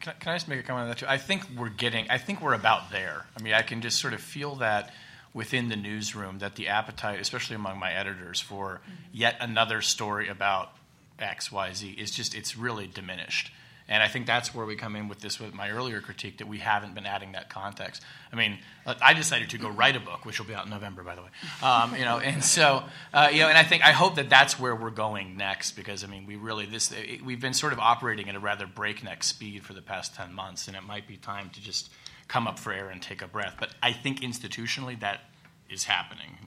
Can can I just make a comment on that too? I think we're getting. I think we're about there. I mean, I can just sort of feel that within the newsroom that the appetite, especially among my editors, for yet another story about X, Y, Z is just it's really diminished. And I think that's where we come in with this with my earlier critique that we haven't been adding that context. I mean, I decided to go write a book, which will be out in November, by the way. Um, you know, and so uh, you know, and I think I hope that that's where we're going next because I mean, we really this it, we've been sort of operating at a rather breakneck speed for the past ten months, and it might be time to just come up for air and take a breath. But I think institutionally that is happening.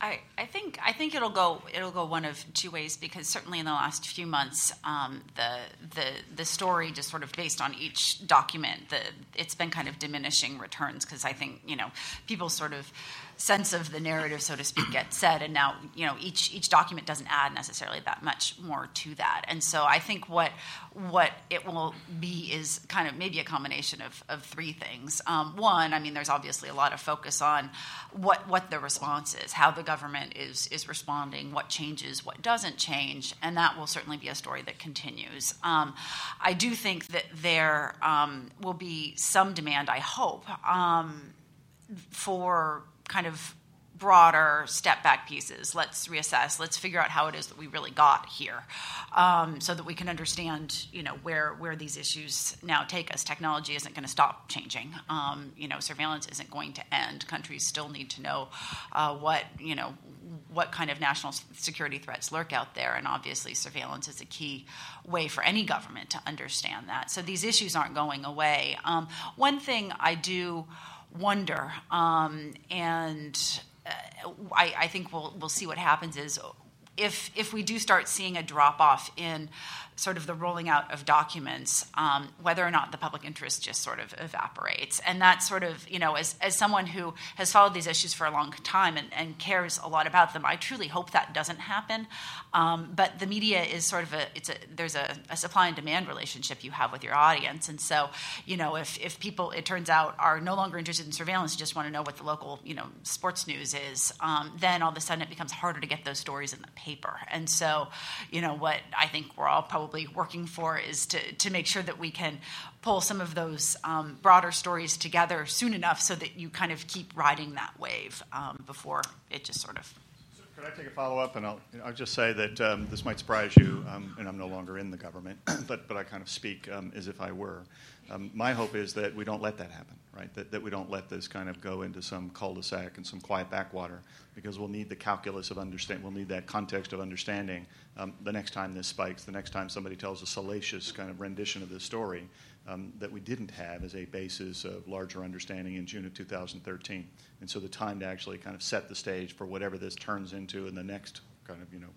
I, I think I think it'll go it'll go one of two ways because certainly in the last few months um, the the the story just sort of based on each document the it's been kind of diminishing returns because I think you know people sort of sense of the narrative, so to speak, gets said, and now you know each each document doesn't add necessarily that much more to that. And so I think what what it will be is kind of maybe a combination of, of three things. Um, one, I mean, there's obviously a lot of focus on what what the response is, how the government is is responding, what changes, what doesn't change, and that will certainly be a story that continues. Um, I do think that there um, will be some demand. I hope um, for kind of broader step back pieces. Let's reassess. Let's figure out how it is that we really got here, um, so that we can understand, you know, where where these issues now take us. Technology isn't going to stop changing. Um, you know, surveillance isn't going to end. Countries still need to know uh, what you know what kind of national security threats lurk out there, and obviously surveillance is a key way for any government to understand that. So these issues aren't going away. Um, one thing I do wonder. Um, and uh, I, I, think we'll we'll see what happens is if if we do start seeing a drop off in sort of the rolling out of documents, um, whether or not the public interest just sort of evaporates. And that sort of, you know, as, as someone who has followed these issues for a long time and, and cares a lot about them, I truly hope that doesn't happen. Um, but the media is sort of a, it's a, there's a, a, supply and demand relationship you have with your audience. And so, you know, if, if people, it turns out, are no longer interested in surveillance, just want to know what the local, you know, sports news is, um, then all of a sudden it becomes harder to get those stories in the paper. And so, you know, what I think we're all probably probably working for is to, to make sure that we can pull some of those um, broader stories together soon enough so that you kind of keep riding that wave um, before it just sort of. could I take a follow up? And I'll, I'll just say that um, this might surprise you, um, and I'm no longer in the government, but, but I kind of speak um, as if I were. Um, my hope is that we don't let that happen right? That, that we don't let this kind of go into some cul-de-sac and some quiet backwater because we'll need the calculus of understanding, we'll need that context of understanding um, the next time this spikes, the next time somebody tells a salacious kind of rendition of this story um, that we didn't have as a basis of larger understanding in June of 2013. And so the time to actually kind of set the stage for whatever this turns into in the next kind of, you know,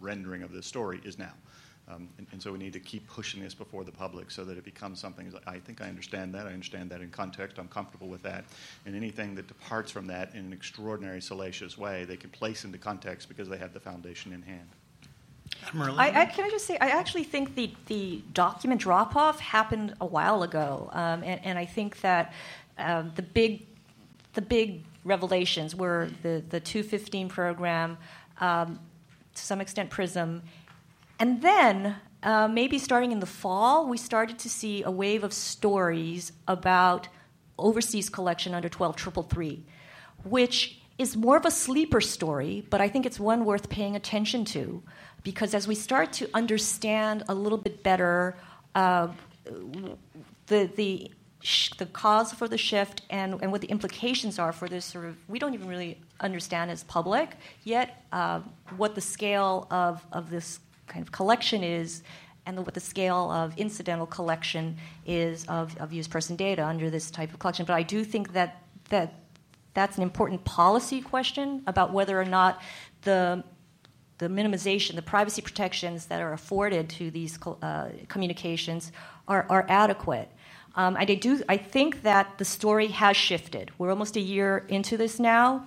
rendering of this story is now. Um, and, and, so we need to keep pushing this before the public so that it becomes something. I think I understand that. I understand that in context. I'm comfortable with that. And anything that departs from that in an extraordinary, salacious way, they can place into context because they have the foundation in hand. I, I, can I just say, I actually think the, the document drop off happened a while ago. Um, and, and, I think that um, the, big, the big revelations were the, the 215 program, um, to some extent, PRISM and then, uh, maybe starting in the fall, we started to see a wave of stories about overseas collection under 12333, which is more of a sleeper story, but I think it's one worth paying attention to because as we start to understand a little bit better uh, the, the, the cause for the shift and, and what the implications are for this sort of, we don't even really understand as public yet uh, what the scale of, of this kind of collection is and the, what the scale of incidental collection is of, of U.S. person data under this type of collection. But I do think that, that that's an important policy question about whether or not the, the minimization, the privacy protections that are afforded to these uh, communications are, are adequate. Um, I, do, I think that the story has shifted. We're almost a year into this now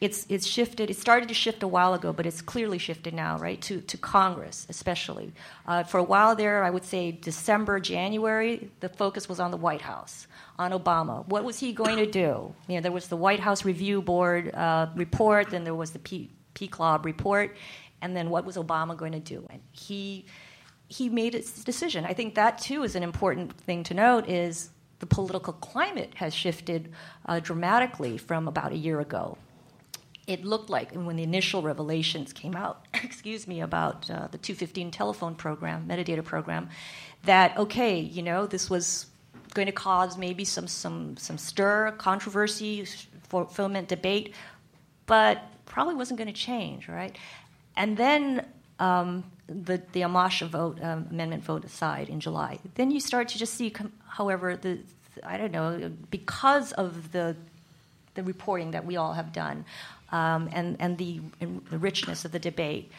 it's, it's shifted. It started to shift a while ago, but it's clearly shifted now, right, to, to Congress especially. Uh, for a while there, I would say December, January, the focus was on the White House, on Obama. What was he going to do? You know, there was the White House Review Board uh, report, then there was the P- PCLOB report, and then what was Obama going to do? And he, he made his decision. I think that, too, is an important thing to note is the political climate has shifted uh, dramatically from about a year ago it looked like when the initial revelations came out, excuse me, about uh, the 215 telephone program, metadata program, that okay, you know, this was going to cause maybe some some some stir, controversy, fulfillment, debate, but probably wasn't going to change, right? And then um, the the Amash vote um, amendment vote aside in July, then you start to just see, however, the I don't know because of the the reporting that we all have done um, and, and the, the, richness of the debate,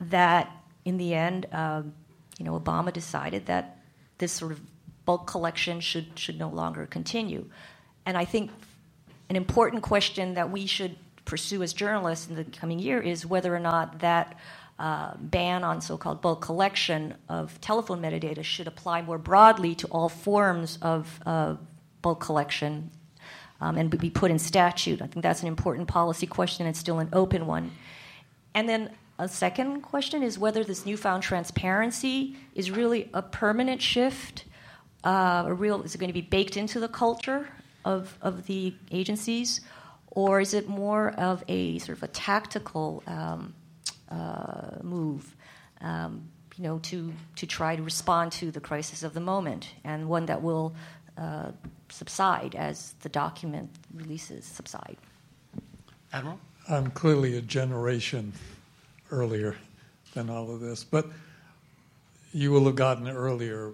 that in the end, um, you know, Obama decided that this sort of bulk collection should, should no longer continue. And I think an important question that we should pursue as journalists in the coming year is whether or not that uh, ban on so called bulk collection of telephone metadata should apply more broadly to all forms of uh, bulk collection um, and be put in statute. I think that's an important policy question. It's still an open one. And then a second question is whether this newfound transparency is really a permanent shift. Uh, a real is it going to be baked into the culture of, of the agencies, or is it more of a sort of a tactical um, uh, move? Um, you know, to, to try to respond to the crisis of the moment, and one that will uh, subside as the document releases subside. Admiral? I'm clearly a generation earlier than all of this, but you will have gotten earlier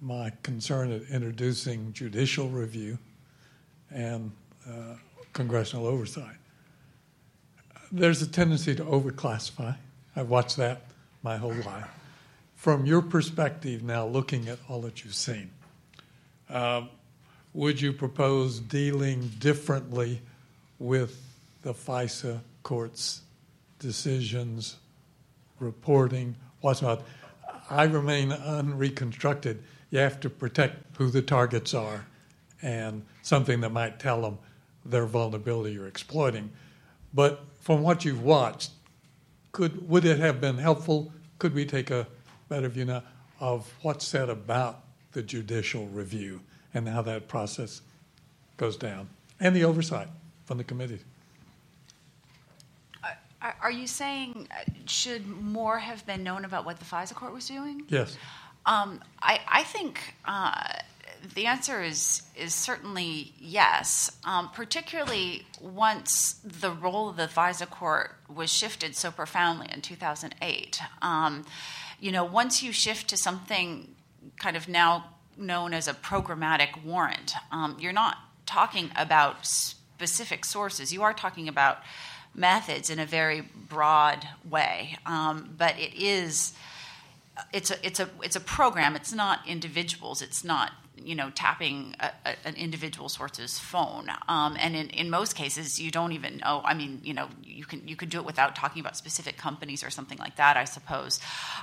my concern at introducing judicial review and uh, congressional oversight. There's a tendency to overclassify. I've watched that my whole life from your perspective now, looking at all that you've seen, uh, would you propose dealing differently with the FISA court's decisions, reporting, what's not? I remain unreconstructed. You have to protect who the targets are and something that might tell them their vulnerability you're exploiting. But from what you've watched, could would it have been helpful? Could we take a better view now of what's said about the judicial review and how that process goes down and the oversight from the committee? Are you saying uh, should more have been known about what the FISA court was doing? Yes. Um, I, I, think uh, the answer is is certainly yes, um, particularly once the role of the FISA court was shifted so profoundly in 2008. Um, you know, once you shift to something kind of now known as a programmatic warrant, um, you're not talking about specific sources. You are talking about methods in a very broad way, um, but it is it's a it's a it's a program. It's not individuals. It's not you know tapping a, a, an individual source's phone. Um, and in, in most cases, you don't even know. I mean, you know, you can you could do it without talking about specific companies or something like that. I suppose.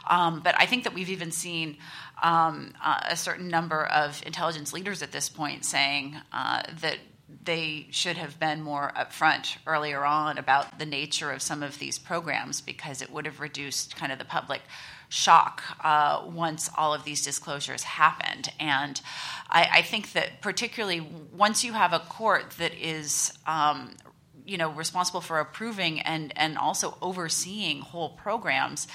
Um, but I think that we've even seen um, uh, a certain number of intelligence leaders at this point saying uh, that they should have been more upfront earlier on about the nature of some of these programs because it would have reduced kind of the public shock uh, once all of these disclosures happened. And I, I, think that particularly once you have a court that is um, you know responsible for approving and and also overseeing whole programs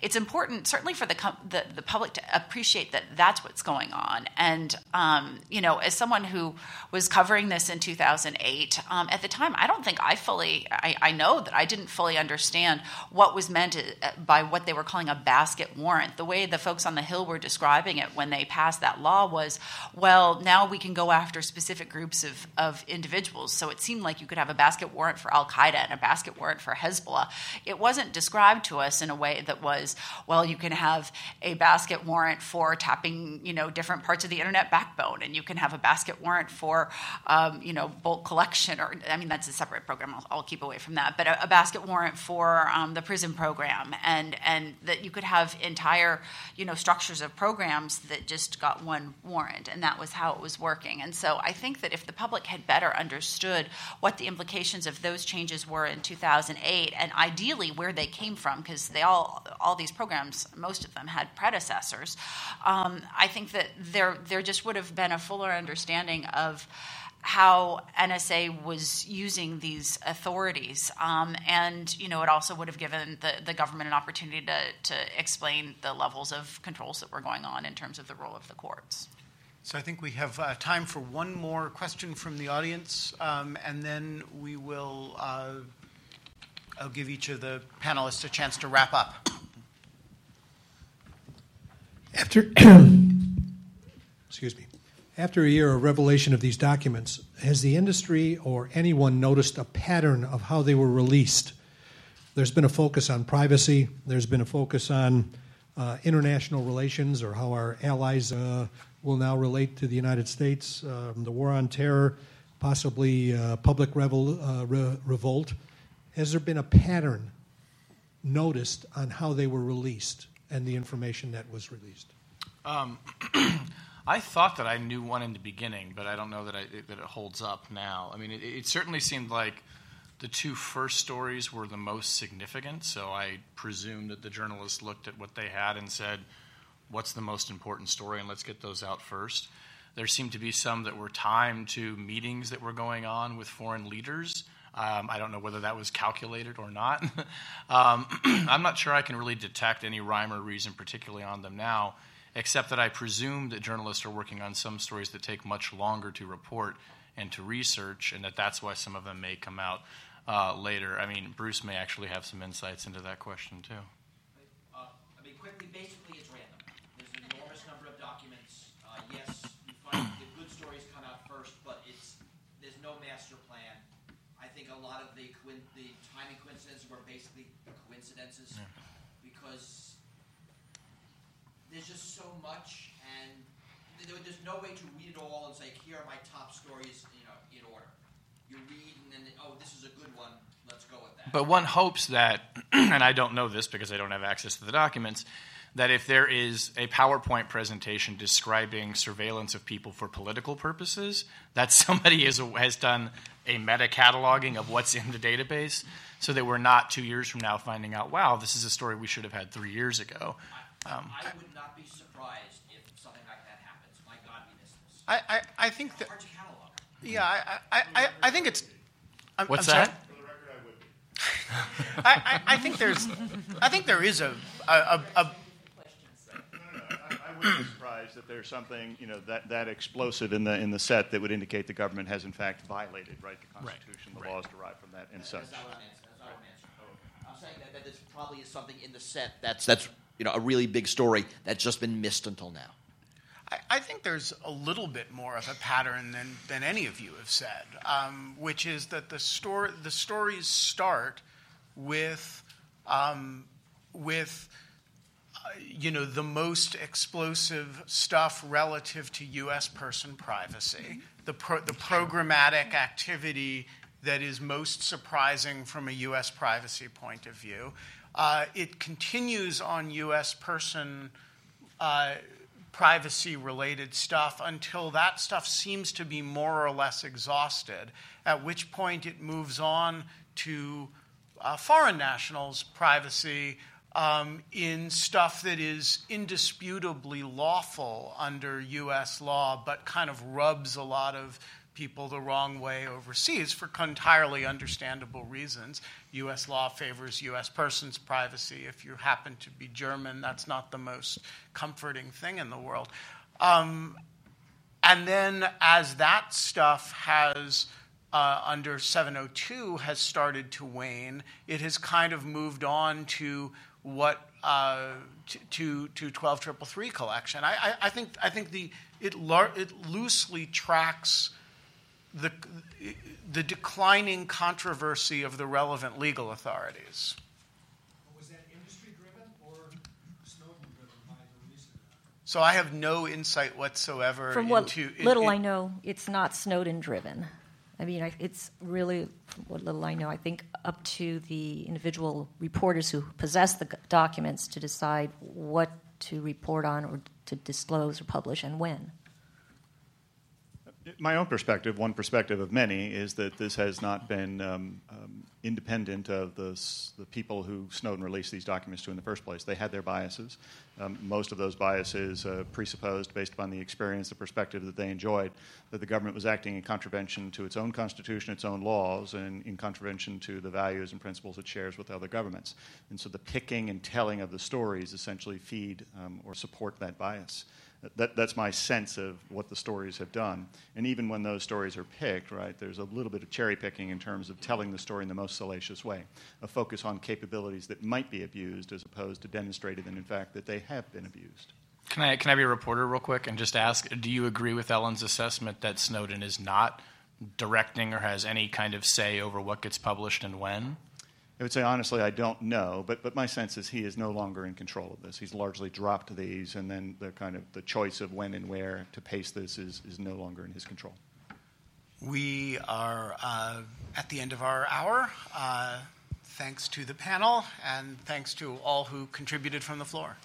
it's important certainly for the the, the public to appreciate that that's what's going on. And um, you know as someone who was covering this in 2008 um, at the time i don't think i fully I, I, know that i didn't fully understand what was meant uh, by what they were calling a basket warrant. The way the folks on the hill were describing it when they passed that law was well now we can go after specific groups of, of individuals. So it seemed like you could have a basket warrant for Al Qaeda and a basket warrant for Hezbollah. It wasn't described to us in a way that was, well, you can have a basket warrant for tapping, you know, different parts of the internet backbone, and you can have a basket warrant for, um, you know, bulk collection, or I mean, that's a separate program. I'll, I'll keep away from that. But a, a basket warrant for um, the PRISM program, and and that you could have entire, you know, structures of programs that just got one warrant, and that was how it was working. And so I think that if the public had better understood what the implications of those changes were in 2008 and ideally where they came from because they all all these programs most of them had predecessors um, i think that there there just would have been a fuller understanding of how NSA was using these authorities. Um, and, you know, it also would have given the, the government an opportunity to, to explain the levels of controls that were going on in terms of the role of the courts. So I think we have uh, time for one more question from the audience, um, and then we will. Uh, I'll give each of the panelists a chance to wrap up. After, excuse me, after a year of revelation of these documents, has the industry or anyone noticed a pattern of how they were released? There's been a focus on privacy. There's been a focus on uh, international relations or how our allies uh, will now relate to the United States, um, the war on terror, possibly uh, public revel, uh, re- revolt. Has there been a pattern noticed on how they were released and the information that was released? Um, I thought that I knew one in the beginning, but I don't know that, I, that it holds up now. I mean, it, it certainly seemed like the two first stories were the most significant, so I presume that the journalists looked at what they had and said, what's the most important story, and let's get those out first. There seemed to be some that were timed to meetings that were going on with foreign leaders. Um, I don't know whether that was calculated or not. um, I'm not sure I can really detect any rhyme or reason, particularly on them now, except that I presume that journalists are working on some stories that take much longer to report and to research, and that that's why some of them may come out uh, later. I mean, Bruce may actually have some insights into that question too. Uh, I mean, quickly, basically coincidences yeah. because so much, and there's no way to read it all and say, here are my top stories, you know, in order. You read, and then, oh, this is a good one. Let's go with that. But one hopes that, and I don't know this because I don't have access to the documents, that if there is a PowerPoint presentation describing surveillance of people for political purposes, that somebody is, has done a meta cataloging of what's in the database so that we're not two years from now finding out, wow, this is a story we should have had three years ago. Um, I, would not be surprised if something like that happens. My God, we missed this. I, I, I think that. Yeah, I, I, I, I think it's. I'm, What's I'm that? I, I, I, think there's, I think there is a, a, a wouldn't be surprised if there's something you know that, that explosive in the in the set that would indicate the government has in fact violated right the Constitution, right. the right. laws derived from that, and that's such. I'm saying that, that there probably is something in the set that's that's you know a really big story that's just been missed until now. I, I think there's a little bit more of a pattern than than any of you have said, um, which is that the story the stories start with um, with you know, the most explosive stuff relative to U.S. person privacy, the, pro- the programmatic activity that is most surprising from a U.S. privacy point of view. Uh, it continues on U.S. person uh, privacy related stuff until that stuff seems to be more or less exhausted, at which point it moves on to uh, foreign nationals' privacy um, in stuff that is indisputably lawful under US law, but kind of rubs a lot of people the wrong way overseas for entirely understandable reasons. US law favors US persons' privacy. If you happen to be German, that's not the most comforting thing in the world. Um, and then as that stuff has uh, under 702 has started to wane, it has kind of moved on to what uh, to to twelve triple three collection. I, I, I, think I think the it lar- it loosely tracks the the declining controversy of the relevant legal authorities. Was that industry driven or Snowden driven by the release So I have no insight whatsoever. From what little I know, it's not Snowden driven. I mean, it's really, what little I know, I think up to the individual reporters who possess the documents to decide what to report on or to disclose or publish and when. My own perspective, one perspective of many, is that this has not been um, um, independent of the, the people who Snowden released these documents to in the first place. They had their biases. Um, most of those biases uh, presupposed, based upon the experience, the perspective that they enjoyed, that the government was acting in contravention to its own constitution, its own laws, and in contravention to the values and principles it shares with other governments. And so the picking and telling of the stories essentially feed um, or support that bias. That, that's my sense of what the stories have done. And even when those stories are picked, right, there's a little bit of cherry picking in terms of telling the story in the most salacious way, a focus on capabilities that might be abused as opposed to demonstrating that, in fact, that they have been abused. Can I, can I be a reporter real quick and just ask do you agree with Ellen's assessment that Snowden is not directing or has any kind of say over what gets published and when? I would say, honestly, I don't know, but, but my sense is he is no longer in control of this. He's largely dropped these, and then the kind of the choice of when and where to pace this is, is no longer in his control. We are uh, at the end of our hour. Uh, thanks to the panel, and thanks to all who contributed from the floor.